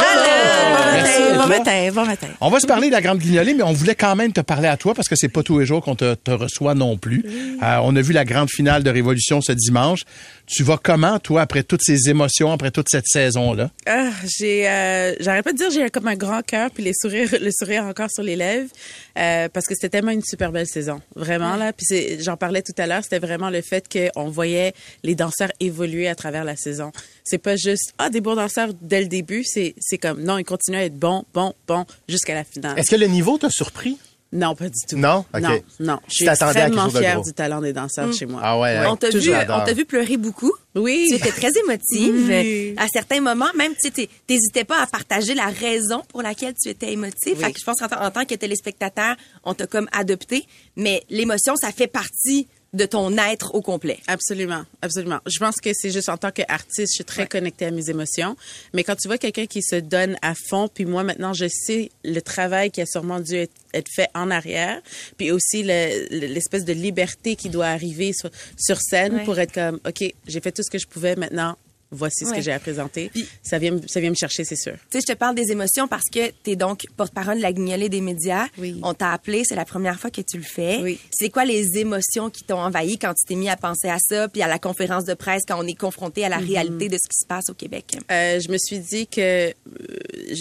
Merci Bon matin, bon matin. On va se parler de la grande guignolée, mais on voulait quand même te parler à toi parce que c'est pas tous les jours qu'on te, te reçoit non plus. Euh, on a vu la grande finale de Révolution ce dimanche. Tu vas comment, toi, après toutes ces émotions, après toute cette saison-là? Ah, j'ai, euh, j'arrête pas de dire, j'ai comme un grand cœur puis les sourires, le sourire encore sur les lèvres, euh, parce que c'était tellement une super belle saison, vraiment là. Puis c'est, j'en parlais tout à l'heure, c'était vraiment le fait qu'on voyait les danseurs évoluer à travers la saison. C'est pas juste ah des bons danseurs dès le début, c'est, c'est comme non, ils continuent à être bons, bons, bons jusqu'à la finale. Est-ce que le niveau t'a surpris? Non, pas du tout. Non? OK. Non, non. Je Tu suis t'attendais à quelque extrêmement fière du talent des danseurs chez moi. Ah ouais, hein? On t'a vu, toujours. on t'a vu pleurer beaucoup. Oui. Tu étais très émotive. Oui. À certains moments, même, tu sais, t'hésitais pas à partager la raison pour laquelle tu étais émotive. Oui. Fait que je pense qu'en tant- en tant que téléspectateur, on t'a comme adopté. Mais l'émotion, ça fait partie de ton être au complet. Absolument, absolument. Je pense que c'est juste en tant qu'artiste, je suis très connectée à mes émotions. Mais quand tu vois quelqu'un qui se donne à fond, puis moi maintenant, je sais le travail qui a sûrement dû être, être fait en arrière, puis aussi le- le- l'espèce de liberté qui doit arriver sur, sur scène Ouais. pour être comme, OK, j'ai fait tout ce que je pouvais, maintenant, voici ce que j'ai à présenter. ça, vient, me- ça vient me chercher, c'est sûr. Tu sais, je te parle des émotions parce que tu es donc porte-parole de la guignolée des médias. Oui. On t'a appelé, c'est la première fois que tu le fais. Oui. C'est quoi les émotions qui t'ont envahi quand tu t'es mis à penser à ça, puis à la conférence de presse quand on est confronté à la réalité de ce qui se passe au Québec? Euh, je me suis dit que euh,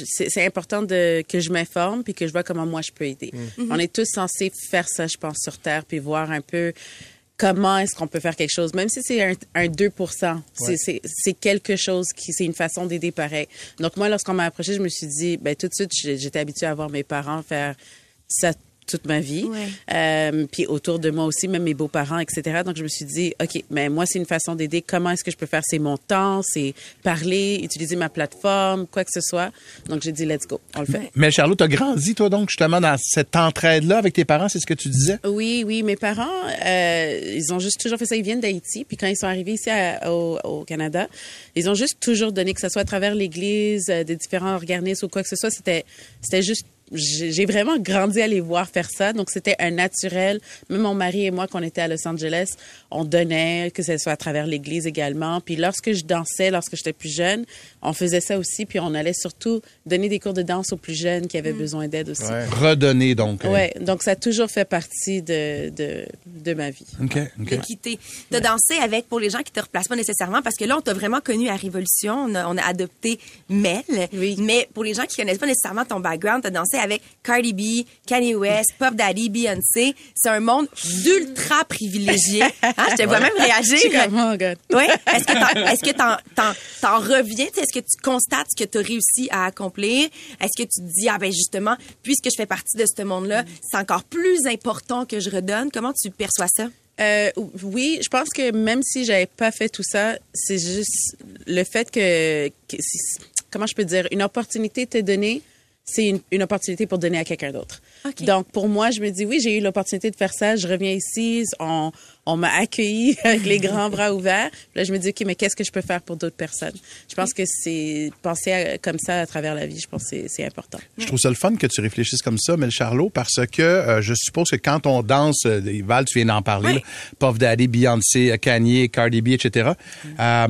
c'est important de, que je m'informe puis que je vois comment moi je peux aider. Mhm. On est tous censés faire ça, je pense, sur Terre, puis voir un peu comment est-ce qu'on peut faire quelque chose, même si c'est un, un 2 c'est- Ouais. c'est quelque chose qui, c'est une façon d'aider pareil. Donc moi, lorsqu'on m'a approché, je me suis dit, ben tout de suite, j'étais habituée à voir mes parents faire ça toute ma vie. Ouais. Euh, puis autour de moi aussi, même mes beaux-parents, etc. Donc, je me suis dit, OK, mais moi, c'est une façon d'aider. Comment est-ce que je peux faire? C'est mon temps, c'est parler, utiliser ma plateforme, quoi que ce soit. Donc, j'ai dit, let's go, on le fait. Mais Charlotte, t'as grandi, toi, donc, justement, dans cette entraide-là avec tes parents, c'est ce que tu disais? Oui, oui, mes parents, euh, ils ont juste toujours fait ça. Ils viennent d'Haïti, puis quand ils sont arrivés ici à- au, au Canada, ils ont juste toujours donné, que ce soit à travers l'Église, euh, des différents organismes ou quoi que ce soit, c'était, c'était juste j'ai vraiment grandi à les voir faire ça, donc c'était un naturel. Même mon mari et moi, quand on était à Los Angeles, on donnait, que ce soit à travers l'Église également. Puis lorsque je dansais, lorsque j'étais plus jeune, on faisait ça aussi. Puis on allait surtout donner des cours de danse aux plus jeunes qui avaient besoin d'aide aussi. Redonner, donc. euh, Ouais, donc ça a toujours fait partie de, de, de ma vie. OK, OK. L'équité. T'as dansé avec, pour les gens qui te replacent pas nécessairement, parce que là, on t'a vraiment connu à Révolution, on a, on a adopté Mel. Mais pour les gens qui connaissent pas nécessairement ton background, t'as dansé avec Cardi B, Kanye West, Pop Daddy, Beyoncé. C'est un monde d'ultra privilégié. Hein, je te vois même réagir. Oh God. Oui. Est-ce que t'en, t'en reviens? Est-ce que tu constates ce que tu as réussi à accomplir? Est-ce que tu te dis, ah ben justement, puisque je fais partie de ce monde-là, c'est encore plus important que je redonne? Comment tu perçois ça? Euh, oui, je pense que même si j'avais pas fait tout ça, c'est juste le fait que, que comment je peux dire, une opportunité t'est donnée, c'est une, une opportunité pour donner à quelqu'un d'autre. Donc pour moi, je me dis oui, j'ai eu l'opportunité de faire ça, je reviens ici, on, on m'a accueilli [LAUGHS] avec les grands bras ouverts. Puis Là, je me dis ok, mais qu'est-ce que je peux faire pour d'autres personnes? Je pense que c'est penser à- comme ça à travers la vie, je pense que c'est- c'est important. Je trouve ça le fun que tu réfléchisses comme ça, Mel Charlot, parce que euh, je suppose que quand on danse, euh, Val, tu viens d'en parler, là, Puff Daddy, Beyoncé, euh, Kanye, Cardi B, etc., euh,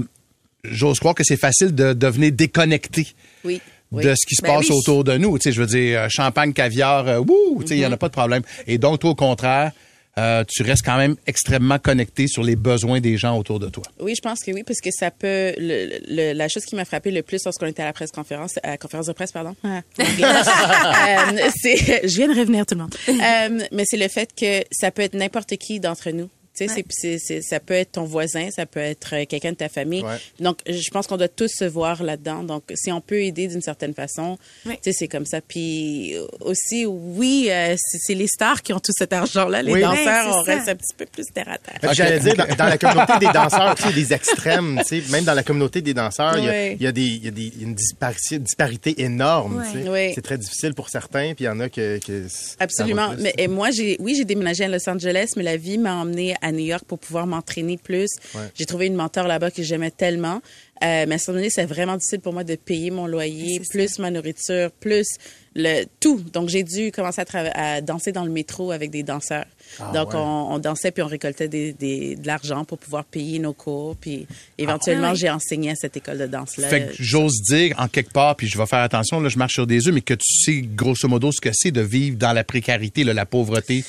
j'ose croire que c'est facile de devenir déconnecté Oui. Oui. de ce qui se Ben passe oui. autour de nous. Tu sais, je veux dire, euh, champagne, caviar, euh, wouh, tu sais, il y en a pas de problème. Et donc, toi, au contraire, euh, tu restes quand même extrêmement connecté sur les besoins des gens autour de toi. Oui, je pense que oui, parce que ça peut. le- le- la chose qui m'a frappé le plus lorsqu'on était à la presse conférence, à la conférence de presse, pardon. Ah. [LAUGHS] Euh, c'est, je viens de revenir tout le monde. Euh, mais c'est le fait que ça peut être n'importe qui d'entre nous. Tu sais, c'est- c'est, c'est- ça peut être ton voisin, ça peut être euh, quelqu'un de ta famille. Ouais. Donc, je pense qu'on doit tous se voir là-dedans. Donc, si on peut aider d'une certaine façon, Ouais. tu sais, c'est comme ça. Puis euh, aussi, oui, euh, c'est, c'est les stars qui ont tout cet argent-là. Les Oui. danseurs, Ouais, on ça. reste un petit peu plus terre à terre. Que J'allais dire, dans, dans la communauté des [LAUGHS] danseurs, tu sais, des extrêmes, tu sais, même dans la communauté des danseurs, il y a- y, a des, il y a des, il y a une disparité, disparité énorme. tu sais. Ouais. C'est très difficile pour certains, puis il y en a que. que Absolument. Mais et moi, j'ai oui, j'ai déménagé à Los Angeles, mais la vie m'a emmené à New York pour pouvoir m'entraîner plus. Ouais. J'ai trouvé une mentor là-bas que j'aimais tellement. Euh, mais à ce moment donné, c'est vraiment difficile pour moi de payer mon loyer, plus ma nourriture, plus le tout. Donc, j'ai dû commencer à, à danser dans le métro avec des danseurs. Ah, Donc, ouais. on, on dansait puis on récoltait des, des- de l'argent pour pouvoir payer nos cours. Puis, éventuellement, Ah ouais. j'ai enseigné à cette école de danse-là. Fait que j'ose dire, en quelque part, puis je vais faire attention, là, je marche sur des œufs, mais que tu sais grosso modo ce que c'est de vivre dans la précarité, là, la pauvreté?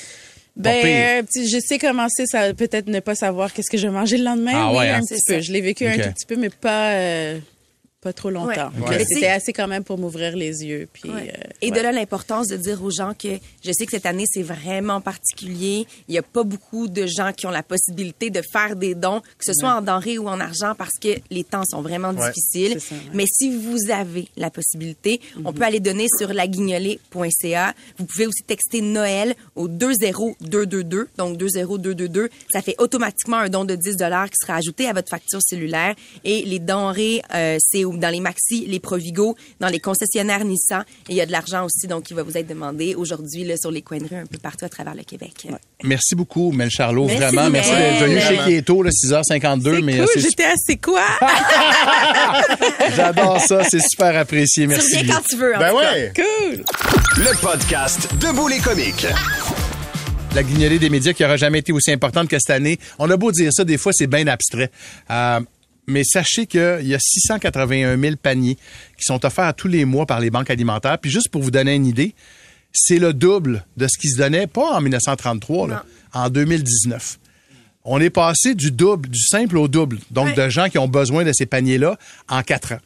Ben, euh, je sais comment c'est, ça peut-être ne pas savoir qu'est-ce que je vais manger le lendemain. Ah ouais, un hein? petit peu. ça. Je l'ai vécu un tout petit peu, mais pas, euh, pas trop longtemps. Ouais. C'était assez quand même pour m'ouvrir les yeux. Puis, Ouais. euh, Et ouais. de là, l'importance de dire aux gens que je sais que cette année, c'est vraiment particulier. Il n'y a pas beaucoup de gens qui ont la possibilité de faire des dons, que ce soit en denrées ou en argent, parce que les temps sont vraiment Ouais, difficiles. c'est ça, ouais. Mais si vous avez la possibilité, on peut aller donner sur laguignolée.ca. Vous pouvez aussi texter Noël au 20222, donc 20222. Ça fait automatiquement un don de 10 dollars qui sera ajouté à votre facture cellulaire. Et les denrées, euh, c'est dans les Maxi, les Provigo, dans les concessionnaires Nissan. Et il y a de l'argent aussi, donc qui va vous être demandé aujourd'hui là, sur les coins de rue un peu partout à travers le Québec. Merci beaucoup, Mel Charlot. Merci, vraiment, merci d'être venu chez là, 6h52. C'est mais cool, c'est j'étais assez quoi? [LAUGHS] J'adore ça, c'est super apprécié. Tu Merci. reviens quand tu veux. en Ben tout cas. ouais! cool! Le podcast Debout les comiques. La guignolée des médias qui aura jamais été aussi importante que cette année. On a beau dire ça, des fois, c'est bien abstrait. Euh, mais sachez qu'il y a 681 000 paniers qui sont offerts tous les mois par les banques alimentaires. Puis juste pour vous donner une idée, c'est le double de ce qui se donnait, pas en 1933, là, en 2019. On est passé du double, du simple au double. Donc, de gens qui ont besoin de ces paniers-là en quatre ans.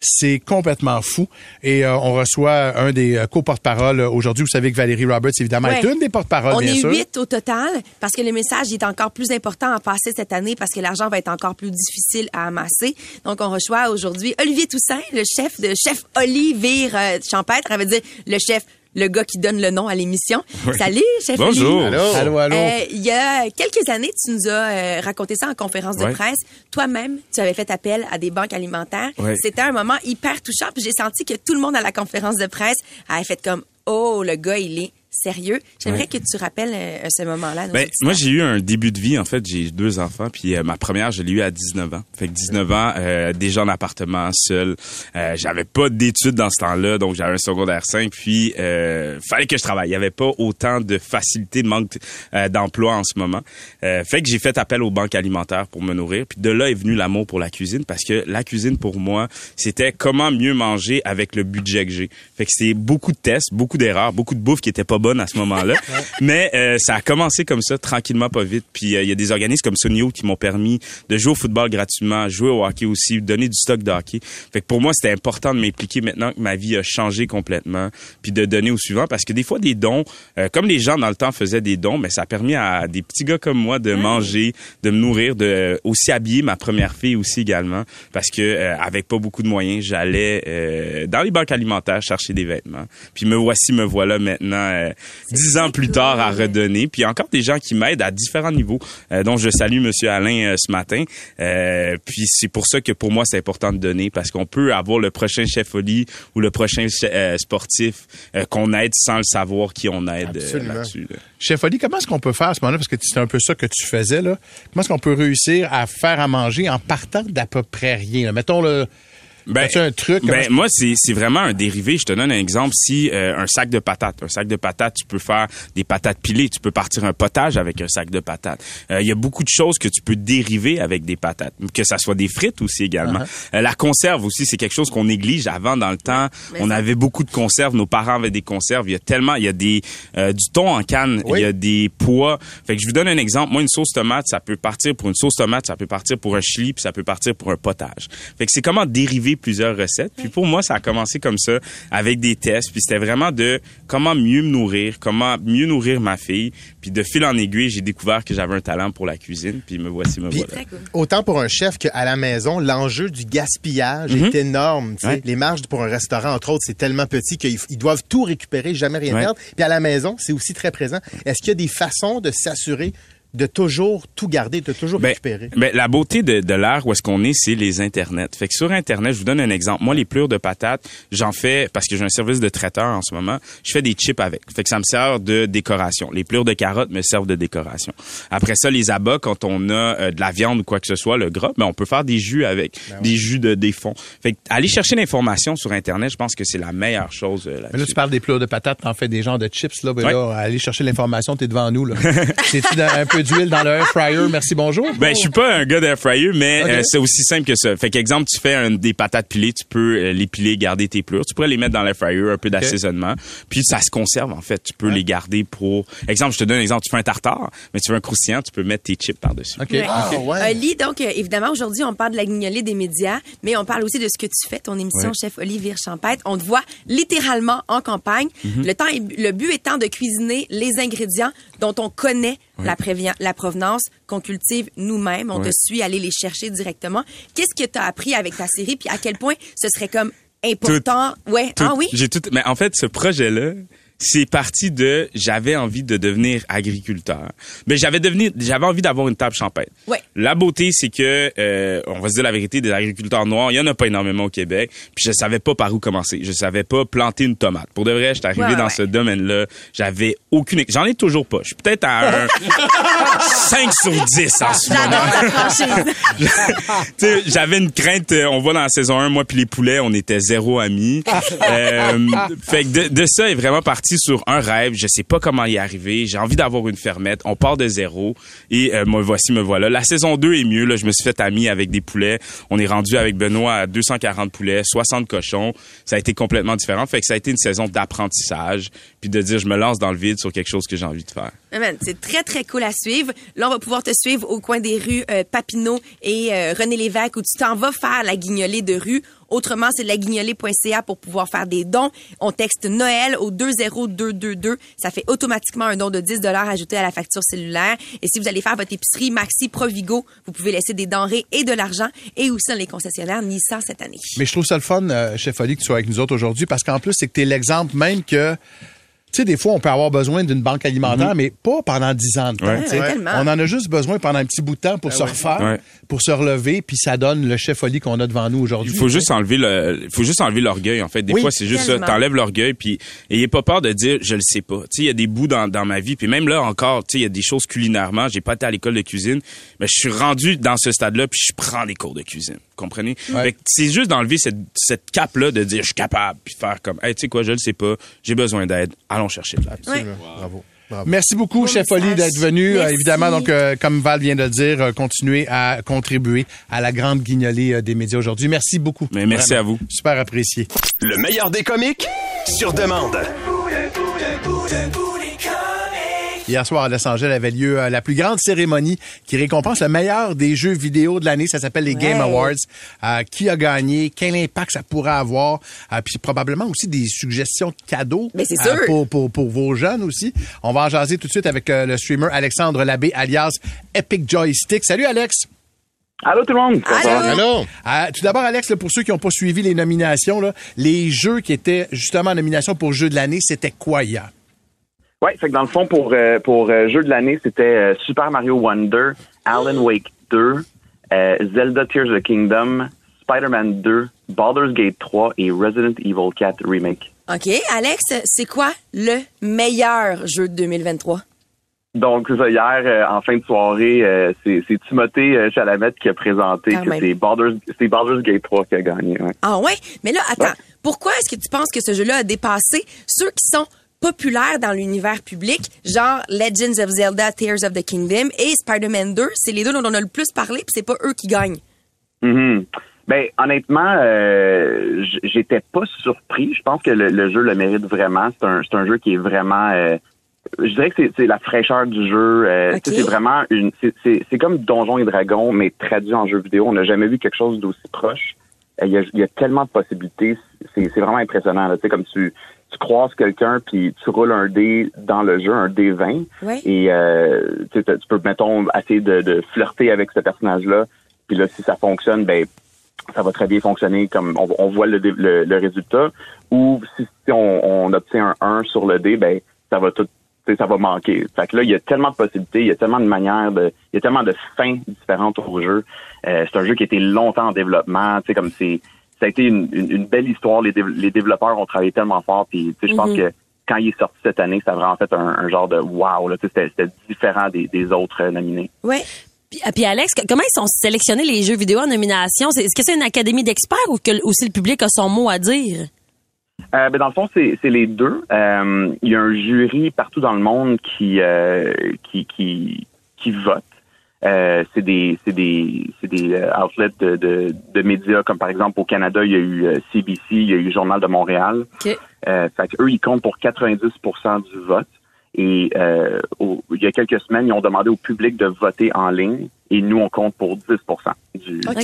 C'est complètement fou. Et euh, on reçoit un des euh, co-porte-parole euh, aujourd'hui. Vous savez que Valérie Roberts, évidemment, est une des porte-paroles, On est huit au total parce que le message est encore plus important à passer cette année parce que l'argent va être encore plus difficile à amasser. Donc, on reçoit aujourd'hui Olivier Toussaint, le chef de chef Olivier euh, Champêtre. Veut dire le chef, le gars qui donne le nom à l'émission. Salut, chef Bonjour. Allô? Allô, allô. Euh, il y a quelques années, tu nous as euh, raconté ça en conférence de presse. Toi-même, tu avais fait appel à des banques alimentaires. C'était un moment hyper touchant. Puis j'ai senti que tout le monde à la conférence de presse avait fait comme oh le gars il est sérieux. J'aimerais Ouais. que tu rappelles euh, ce moment-là. Ben, moi, j'ai eu un début de vie. En fait, j'ai deux enfants. Puis euh, ma première, je l'ai eu à 19 ans. Fait que 19 ans, euh, déjà en appartement, seul. Euh, j'avais pas d'études dans ce temps-là, donc j'avais un secondaire 5. Puis, euh, fallait que je travaille. Il y avait pas autant de facilité, de manque euh, d'emploi en ce moment. Euh, fait que j'ai fait appel aux banques alimentaires pour me nourrir. Puis de là est venu l'amour pour la cuisine, parce que la cuisine, pour moi, c'était comment mieux manger avec le budget que j'ai. Fait que c'est beaucoup de tests, beaucoup d'erreurs, beaucoup de bouffe qui était pas bonne bonne à ce moment-là. [LAUGHS] Mais euh, ça a commencé comme ça, tranquillement, pas vite. Puis euh, il y a des organismes comme Sonio qui m'ont permis de jouer au football gratuitement, jouer au hockey aussi, donner du stock de hockey. Fait que pour moi, c'était important de m'impliquer maintenant que ma vie a changé complètement, puis de donner au suivant. Parce que des fois, des dons, euh, comme les gens dans le temps faisaient des dons, mais ça a permis à des petits gars comme moi de manger, de me nourrir, de aussi habiller ma première fille aussi également. Parce que euh, avec pas beaucoup de moyens, j'allais euh, dans les banques alimentaires chercher des vêtements. Puis me voici, me voilà maintenant euh, dix ans plus tard à redonner. Puis il y a encore des gens qui m'aident à différents niveaux, euh, dont je salue Monsieur Alain euh, ce matin. Euh, puis c'est pour ça que pour moi c'est important de donner parce qu'on peut avoir le prochain chef Oli ou le prochain sportif qu'on aide sans le savoir qui on aide là-dessus. là. Chef Oli, comment est-ce qu'on peut faire à ce moment-là, parce que c'est un peu ça que tu faisais, là. Comment est-ce qu'on peut réussir à faire à manger en partant d'à peu près rien? là? Mettons le. Ben, un truc? Ben, moi, c'est, c'est vraiment un dérivé. Je te donne un exemple. Si euh, un sac de patates, un sac de patates, tu peux faire des patates pilées, tu peux partir un potage avec un sac de patates. Euh, Il y a beaucoup de choses que tu peux dériver avec des patates, que ça soit des frites aussi également. Uh-huh. Euh, la conserve aussi, c'est quelque chose qu'on néglige. Avant, dans le temps, on avait beaucoup de conserves. Nos parents avaient des conserves. Il y a tellement, il y a des euh, du thon en canne, il y a des pois. Fait que je vous donne un exemple. Moi, une sauce tomate, ça peut partir pour une sauce tomate, ça peut partir pour un chili, puis ça peut partir pour un potage. Fait que c'est comment dériver plusieurs recettes. Puis pour moi, ça a commencé comme ça, avec des tests. Puis c'était vraiment de comment mieux me nourrir, comment mieux nourrir ma fille. Puis de fil en aiguille, j'ai découvert que j'avais un talent pour la cuisine. Puis me voici, me Puis, voilà. autant pour un chef qu'à la maison, l'enjeu du gaspillage Mhm. est énorme. tu sais. Ouais. Les marges pour un restaurant, entre autres, c'est tellement petit qu'ils ils doivent tout récupérer, jamais rien Ouais. perdre. Puis à la maison, c'est aussi très présent. Est-ce qu'il y a des façons de s'assurer de toujours tout garder, de toujours récupérer? Ben, la beauté de, de l'ère où est-ce qu'on est, c'est les internets. Fait que sur internet, je vous donne un exemple. Moi, les plures de patates, j'en fais parce que j'ai un service de traiteur en ce moment. Je fais des chips avec. Fait que ça me sert de décoration. Les plures de carottes me servent de décoration. Après ça, les abats, quand on a euh, de la viande ou quoi que ce soit, le gras, ben on peut faire des jus avec, des jus de des fonds. Fait que aller chercher l'information sur internet, je pense que c'est la meilleure chose euh, Mais là, tu parles des plats de patates, t'en fais des genres de chips, là. Ben Ouais. là, aller chercher l'information, t'es devant nous, là. [LAUGHS] C'est-tu dans- un peu d'huile dans le air fryer? Merci, bonjour. Ben, je suis pas un gars d'air fryer, mais Ok. euh, c'est aussi simple que ça. Fait qu'exemple, tu fais un- des patates pilées, tu peux euh, les piler, garder tes plures. Tu pourrais les mettre dans l'air fryer, un peu d'assaisonnement. Puis ça se conserve, en fait. Tu peux les garder pour... Exemple, je te donne un exemple. Tu fais un tartare, mais tu veux un croustillant, tu peux mettre tes chips par-dessus. Ouais. Euh, Lee, donc, euh, évidemment, aujourd'hui, on parle de la guignolée des médias, mais on parle aussi de ce que tu fais, ton émission Ouais. Chef Olivier Champêtre. On te voit littéralement en campagne. Mhm. Le temps, est- le but étant de cuisiner les ingrédients dont on connaît la, provenance, qu'on cultive nous-mêmes. On te suit aller les chercher directement. Qu'est-ce que tu as appris avec ta série, puis à quel point ce serait comme important? Ouais. Tout- Ah oui? J'ai tout. Mais en fait, ce projet-là, c'est parti de j'avais envie de devenir agriculteur. Mais j'avais devenu j'avais envie d'avoir une table champêtre. Ouais. La beauté, c'est que euh, on va se dire la vérité, des agriculteurs noirs, il y en a pas énormément au Québec. Puis je savais pas par où commencer. Je savais pas planter une tomate. Pour de vrai, j'étais arrivé Ouais, dans ouais. ce domaine-là, j'avais aucune. J'en ai toujours pas. Je suis peut-être à un [LAUGHS] 5 sur 10 en ce moment. [LAUGHS] J'avais une crainte. euh, On voit dans la saison 1, moi puis les poulets, on était zéro amis. [LAUGHS] Euh, fait que de, de ça est vraiment parti sur un rêve. Je sais pas comment y arriver. J'ai envie d'avoir une fermette. On part de zéro. Et euh, me voici, me voilà. La saison 2 est mieux. Là, je me suis fait ami avec des poulets. On est rendu avec Benoît à 240 poulets, 60 cochons. Ça a été complètement différent. Fait que ça a été une saison d'apprentissage. Puis de dire, je me lance dans le vide sur quelque chose que j'ai envie de faire. Ah, C'est très, très cool à suivre. Là, on va pouvoir te suivre au coin des rues euh, Papineau et euh, René Lévesque où tu t'en vas faire la guignolée de rue. Autrement, c'est laguignolée.ca pour pouvoir faire des dons. On texte Noël au 20222. Ça fait automatiquement un don de 10 ajouté à la facture cellulaire. Et si vous allez faire votre épicerie Maxi Provigo, vous pouvez laisser des denrées et de l'argent et aussi dans les concessionnaires Nissan cette année. Mais je trouve ça le fun, euh, Chef Oli, que tu sois avec nous autres aujourd'hui, parce qu'en plus, c'est que tu es l'exemple même que. Tu sais, des fois, on peut avoir besoin d'une banque alimentaire, mais pas pendant 10 ans de temps. Ouais. Ouais, on en a juste besoin pendant un petit bout de temps pour Ben se refaire, Ouais. pour se relever, puis ça donne le Chef Oli qu'on a devant nous aujourd'hui. Il faut juste enlever le, il faut juste enlever l'orgueil en fait. Des Oui, fois c'est juste ça, t'enlèves l'orgueil puis ayez pas peur de dire je le sais pas. Tu sais il y a des bouts dans, dans ma vie puis même là encore, tu sais il y a des choses culinairement, j'ai pas été à l'école de cuisine, mais je suis rendu dans ce stade-là puis je prends des cours de cuisine. Comprenez? Ouais. Fait que c'est juste d'enlever cette cette cape là de dire je suis capable puis faire comme hey, tu sais quoi, je le sais pas, j'ai besoin d'aide, allons chercher de l'aide. Ouais. Bravo. Bravo. Merci beaucoup, Bon Chef. Oli, d'être venu. Merci. Euh, évidemment, donc, euh, comme Val vient de le dire, euh, continuer à contribuer à la grande guignolée euh, des médias aujourd'hui. Merci beaucoup. Mais merci Vraiment. à vous. Super apprécié. Le meilleur des comiques sur demande. Hier soir à Los Angeles avait lieu euh, la plus grande cérémonie qui récompense le meilleur des jeux vidéo de l'année. Ça s'appelle les Game. Awards. Euh, qui a gagné? Quel impact ça pourrait avoir? Euh, puis probablement aussi des suggestions de cadeaux Mais c'est euh, sûr. pour, pour, pour vos jeunes aussi. On va en jaser tout de suite avec euh, le streamer Alexandre Labbé, alias Epic Joystick. Salut Alex! Allô tout le monde! Allô! Euh, tout d'abord, Alex, là, pour ceux qui n'ont pas suivi les nominations, là, les jeux qui étaient justement en nomination pour jeu de l'année, c'était quoi hier? Oui, fait que dans le fond, pour, euh, pour euh, jeu de l'année, c'était euh, Super Mario Wonder, Alan Wake 2, euh, Zelda Tears of the Kingdom, Spider-Man 2, Baldur's Gate 3 et Resident Evil 4 Remake. OK, Alex, c'est quoi le meilleur jeu de 2023? Donc, c'est ça, hier, en fin de soirée, c'est c'est Timothée euh, Chalamet qui a présenté Quand que c'est Baldur's, c'est Baldur's Gate 3 qui a gagné. ouais. Ah ouais? Mais là, attends. Pourquoi est-ce que tu penses que ce jeu-là a dépassé ceux qui sont populaires dans l'univers public, genre Legends of Zelda, Tears of the Kingdom et Spider-Man 2? C'est les deux dont on a le plus parlé, puis c'est pas eux qui gagnent. Mhm. Ben honnêtement, euh, j'étais pas surpris. Je pense que le, le jeu le mérite vraiment. C'est un, un jeu qui est vraiment. euh, je dirais que c'est- la fraîcheur du jeu. Euh, C'est vraiment une. c'est- comme Donjons et Dragons, mais traduit en jeu vidéo. On n'a jamais vu quelque chose d'aussi proche. Il y, a, il y a tellement de possibilités. C'est vraiment impressionnant. là. Tu sais, comme tu, tu croises quelqu'un puis tu roules un dé dans le jeu, un dé 20. Ouais. Et euh, tu, peux, mettons, essayer de, de flirter avec ce personnage-là. Puis là, si ça fonctionne, ben ça va très bien fonctionner comme on, on voit le, dé- le, le résultat. Ou si, si on, on obtient un 1 sur le dé, ben ça va tout ça va manquer. Fait que là, il y a tellement de possibilités, il y a tellement de manières, de, il y a tellement de fins différentes au jeu. Euh, c'est un jeu qui a été longtemps en développement, tu sais, comme c'est, ça a été une, une, une belle histoire. Les, dév- les développeurs ont travaillé tellement fort, puis tu sais, je pense Mhm. que quand il est sorti cette année, ça a vraiment fait un, un genre de wow, c'était, différent des, des autres euh, nominés. Ouais. Puis, ah, puis Alex, comment ils sont sélectionnés les jeux vidéo en nomination? Est-ce que c'est une académie d'experts ou que aussi le public a son mot à dire? Euh, ben dans le fond, c'est les deux. Euh, Il y a un jury partout dans le monde qui euh, qui, qui qui vote. Euh, c'est des c'est des c'est des euh, outlets de, de, de médias. Comme par exemple au Canada il y a eu euh, CBC il y a eu Journal de Montréal. Euh, fait que eux ils comptent pour 90% du vote et euh, au- il y a quelques semaines ils ont demandé au public de voter en ligne et nous on compte pour 10% du, du vote.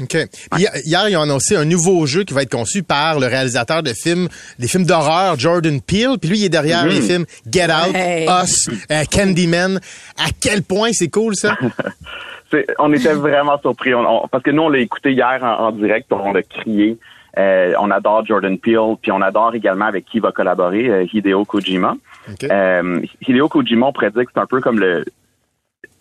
OK. Puis Hier, ils ont annoncé un nouveau jeu qui va être conçu par le réalisateur de films, des films d'horreur, Jordan Peele. Puis lui, il est derrière les films Get Out, Hey. Us, euh, Candyman. À quel point c'est cool, ça? [LAUGHS] C'est- on était vraiment surpris. On- on- parce que nous, on l'a écouté hier en, en direct, on l'a crié. Euh, on adore Jordan Peele, puis on adore également avec qui il va collaborer, euh, Hideo Kojima. Euh, Hideo Kojima, on pourrait dire que c'est un peu comme le...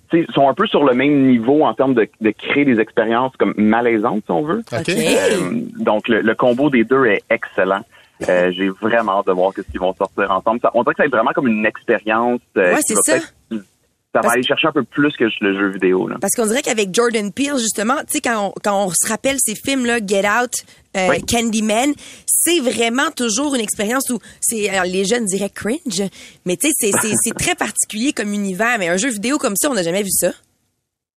tu sais, Ils sont un peu sur le même niveau en termes de, de créer des expériences comme malaisantes, si on veut. OK. Euh, donc, le, le combo des deux est excellent. Euh, J'ai vraiment hâte de voir ce qu'ils vont sortir ensemble. Ça- on dirait que ça va être vraiment comme une expérience. euh, Ouais, qui c'est va ça. va aller chercher un peu plus que le jeu vidéo. Là. Parce qu'on dirait qu'avec Jordan Peele, justement, tu sais, quand on, quand on se rappelle ces films-là, Get Out, euh, Oui. Candyman, c'est vraiment toujours une expérience où c'est, les jeunes diraient cringe, mais tu sais, c'est- très particulier comme univers, mais un jeu vidéo comme ça, on n'a jamais vu ça.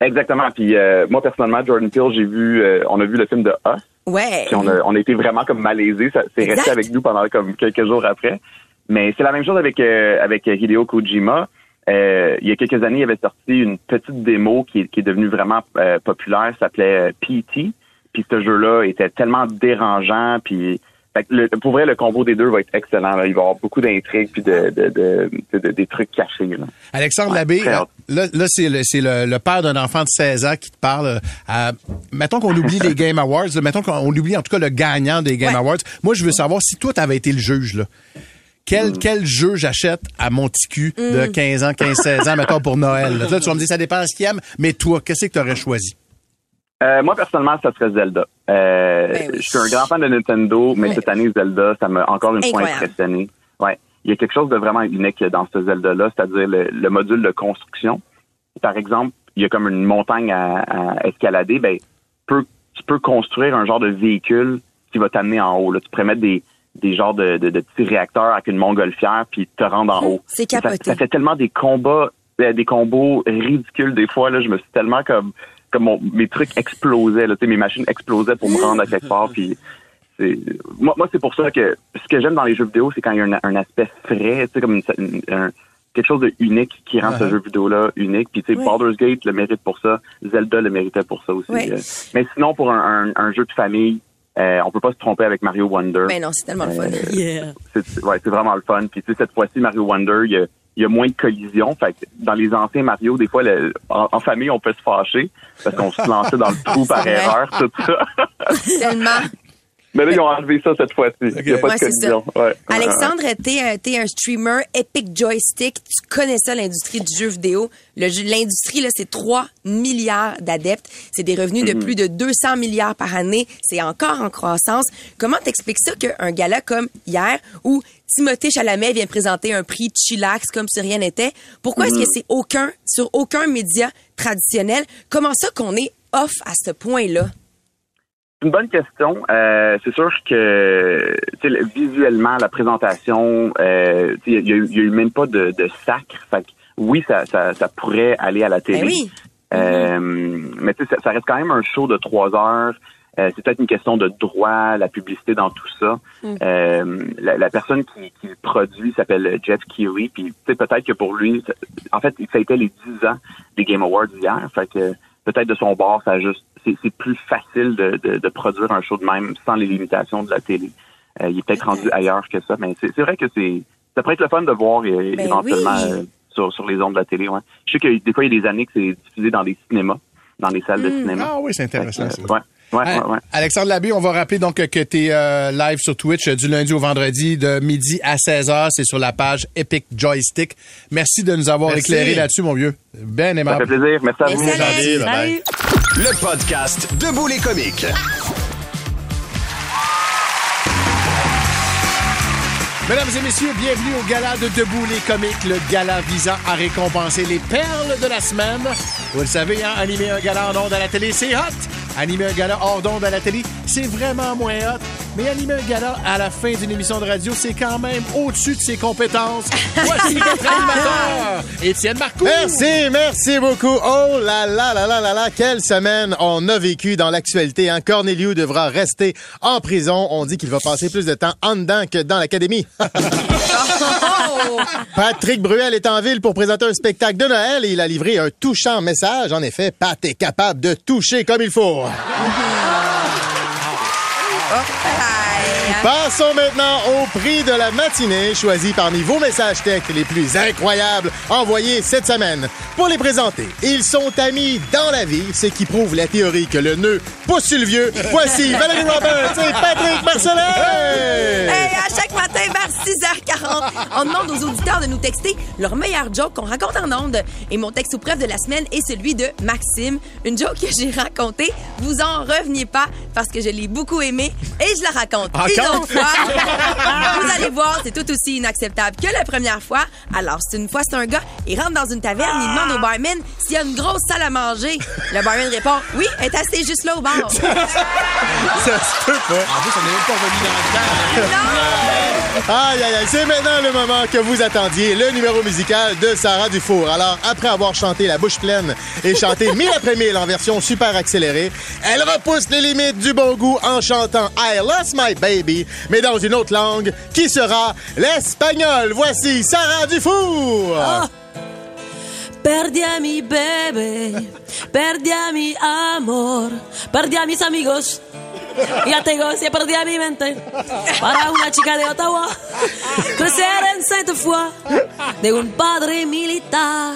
Exactement. Puis euh, moi personnellement, Jordan Peele, j'ai vu, euh, on a vu le film de Us. Ouais. Puis on a, on a été vraiment comme malaisés. Ça c'est resté avec nous pendant comme quelques jours après. Mais c'est la même chose avec euh, avec Hideo Kojima. Euh, il y a quelques années, il avait sorti une petite démo qui, est- qui est devenue vraiment euh, populaire, ça s'appelait euh, PT. Puis ce jeu-là était tellement dérangeant. Puis fait que le, pour vrai, le combo des deux va être excellent. Là. Il va y avoir beaucoup d'intrigues puis de, de, de, de- de- des trucs cachés. Là. Alexandre Ouais, Labbé, là, là c'est le, c'est le, le père d'un enfant de 16 ans qui te parle. Euh, mettons qu'on oublie les [LAUGHS] Game Awards, mettons qu'on oublie en tout cas le gagnant des Game Awards. Moi, je veux savoir si toi, tu avais été le juge. Là. Quel, quel jeu j'achète à mon petit cul de Mm. 15 ans, 15-16 ans, mettons pour Noël? Là, tu vas me dire, ça dépend de ce qu'il aime, mais toi, qu'est-ce que tu aurais choisi? Euh, moi, personnellement, ça serait Zelda. Euh, Ben Je suis un grand fan de Nintendo, mais cette année, Zelda, ça m'a encore une fois impressionné. Ouais. Il y a quelque chose de vraiment unique dans ce Zelda-là, c'est-à-dire le, le module de construction. Par exemple, il y a comme une montagne à, à escalader, ben, peux- tu peux construire un genre de véhicule qui va t'amener en haut. Là. Tu pourrais mettre des, des genres de, de, de petits réacteurs avec une montgolfière puis te rendre en haut. C'est ça- capoté. Ça, fait tellement des combats, euh, des combos ridicules des fois. Là, je me suis tellement comme comme mon- mes trucs explosaient, là, tu sais, mes machines explosaient pour me rendre à quelque part. Puis c'est- moi, moi c'est pour ça que ce que j'aime dans les jeux vidéo, c'est quand il y a un, un aspect frais, tu sais, comme une, une- un- quelque chose de unique qui rend ce Uh-huh. jeu vidéo-là unique. Puis tu sais, Oui. Baldur's Gate le mérite pour ça. Zelda le méritait pour ça aussi. Oui. Euh, Mais sinon, pour un, un- un jeu de famille, euh, on peut pas se tromper avec Mario Wonder. Ben non, c'est tellement le fun. Euh, Yeah. c'est ouais, c'est vraiment le fun. Puis tu sais, cette fois-ci, Mario Wonder, il y a, il y a moins de collisions. Fait que dans les anciens Mario, des fois, le- en, en famille, on peut se fâcher parce qu'on se lançait dans le trou [LAUGHS] par erreur, tout ça. [LAUGHS] Tellement. Mais là, ils ont enlevé ça cette fois-ci. Il n'y a pas Ouais, de c'est ça. collision. Ouais. Alexandre, t'es un, t'es un streamer Epic Joystick. Tu connais ça, l'industrie du jeu vidéo. L'industrie, là, c'est 3 milliards d'adeptes. C'est des revenus de Mhm. plus de 200 milliards par année. C'est encore en croissance. Comment t'expliques ça qu'un gala comme hier, où Timothée Chalamet vient présenter un prix chillax comme si rien n'était, pourquoi est-ce Mhm. que c'est aucun, sur aucun média traditionnel? Comment ça qu'on est off à ce point-là? C'est une bonne question. Euh, c'est sûr que visuellement, la présentation, euh, il y, a y a eu même pas de, de sacre. Fait que oui, ça, ça, ça pourrait aller à la télé. Ben oui. Euh, mais tu sais, ça, ça reste quand même un show de trois heures. Euh, c'est peut-être une question de droit, la publicité dans tout ça. Mm. Euh, la, la personne qui, qui le produit s'appelle Jeff Keighley. Puis peut-être que pour lui, en fait, ça a été les 10 ans des Game Awards hier. Fait que peut-être de son bord, ça a juste c'est, plus facile de, de, de produire un show de même sans les limitations de la télé. Euh, il est peut-être rendu ailleurs que ça, mais c'est, c'est vrai que c'est ça pourrait être le fun de voir euh, Ben éventuellement oui. euh, sur, sur les ondes de la télé. Ouais. Je sais que des fois, il y a des années que c'est diffusé dans des cinémas, dans des salles de cinéma. Ah oui, c'est intéressant. Que, ça. ouais, ouais, Hein, ouais, ouais. Alexandre Labbé, on va rappeler donc que tu es live sur Twitch euh, du lundi au vendredi de midi à 16h. C'est sur la page Epic Joystick. Merci de nous avoir Merci. éclairé là-dessus, mon vieux. Ben Ça aimable. fait plaisir. Merci à vous. Merci. Le podcast Debout les comiques. Mesdames et messieurs, bienvenue au gala de Debout les comiques, le gala visant à récompenser les perles de la semaine. Vous le savez, hein, animer un gala en ondes à la télé, c'est hot. Animer un gala hors d'ondes à la télé, c'est vraiment moins hot. Mais animer un gala à la fin d'une émission de radio, c'est quand même au-dessus de ses compétences. [LAUGHS] Voici votre animateur, Étienne Marcoux. Merci, merci beaucoup. Oh là là là là là là, quelle semaine on a vécu dans l'actualité. Hein? Corneliu devra rester en prison. On dit qu'il va passer plus de temps en dedans que dans l'académie. [LAUGHS] Patrick Bruel est en ville pour présenter un spectacle de Noël et il a livré un touchant message. En effet, Pat est capable de toucher comme il faut. Passons maintenant au prix de la matinée, choisi parmi vos messages tech les plus incroyables envoyés cette semaine. Pour les présenter, ils sont amis dans la vie, ce qui prouve la théorie que le nœud pousse sur le vieux. Voici [LAUGHS] Valérie Roberts et Patrick Marcelin! Hey, à chaque matin vers 6h40, on demande aux auditeurs de nous texter leur meilleur joke qu'on raconte en ondes. Et mon texte au preuve de la semaine est celui de Maxime. Une joke que j'ai racontée. Vous en reveniez pas parce que je l'ai beaucoup aimé et je la raconte Encore? Fois. [LAUGHS] Vous allez voir, c'est tout aussi inacceptable que la première fois. Alors, c'est une fois, c'est un gars, il rentre dans une taverne, il demande au barman s'il y a une grosse salle à manger. Le barman répond, oui, elle est assise juste là au bar. [LAUGHS] Ça se peut pas. En plus, on n'est même pas revenu dans le temps. Aïe, aïe, aïe. C'est maintenant le moment que vous attendiez, le numéro musical de Sarah Dufour. Alors, après avoir chanté la bouche pleine et chanté [LAUGHS] mille après mille en version super accélérée, elle repousse les limites du bon goût en chantant I Lost My Baby, mais dans une autre langue qui sera l'espagnol. Voici Sarah Dufour. Perdí a mi bebé, perdí a mi amor, perdí a mis amigos. Ya tengo, se perdí a mi mente para una chica de Ottawa. Crecer en Sainte-Foy de un padre militar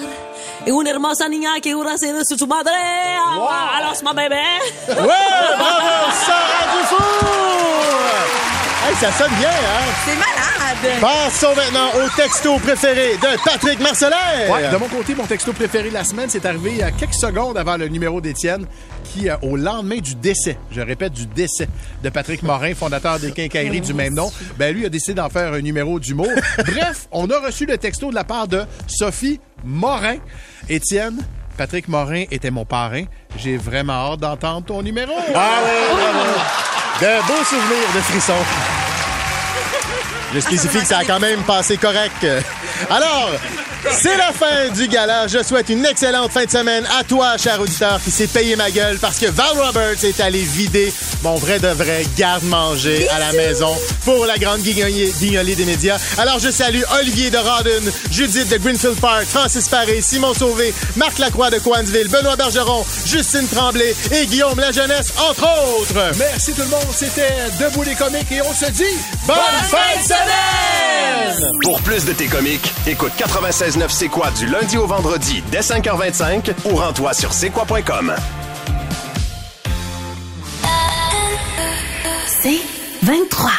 y una hermosa niña que jura ser su, su madre. A los ma bebé. Ouais, bravo, Sarah Dufour. Hey, ça sonne bien, hein? C'est malade! Passons maintenant au texto préféré de Patrick Marcelin. Ouais, de mon côté, mon texto préféré de la semaine, c'est arrivé il y a quelques secondes avant le numéro d'Étienne, qui, euh, au lendemain du décès, je répète, du décès de Patrick Morin, fondateur des quincailleries du même nom, ben lui a décidé d'en faire un numéro d'humour. [LAUGHS] Bref, on a reçu le texto de la part de Sophie Morin. Étienne, Patrick Morin était mon parrain. J'ai vraiment hâte d'entendre ton numéro. Ah oui. De beaux souvenirs de frissons. Je spécifie que ça a quand même passé correct. Alors, c'est la fin du gala. Je souhaite une excellente fin de semaine à toi, cher auditeur, qui s'est payé ma gueule parce que Val Roberts est allé vider mon vrai de vrai garde-manger à la maison pour la grande guignolée des médias. Alors, je salue Olivier de Rodden, Judith de Greenfield Park, Francis Paré, Simon Sauvé, Marc Lacroix de Coansville, Benoît Bergeron, Justine Tremblay et Guillaume La Jeunesse, entre autres. Merci tout le monde. C'était Debout les comiques et on se dit bonne fin de semaine! Pour plus de tes comiques, écoute 96.9 C'est quoi du lundi au vendredi dès 5h25 ou rends-toi sur c'est quoi.com. C'est 23.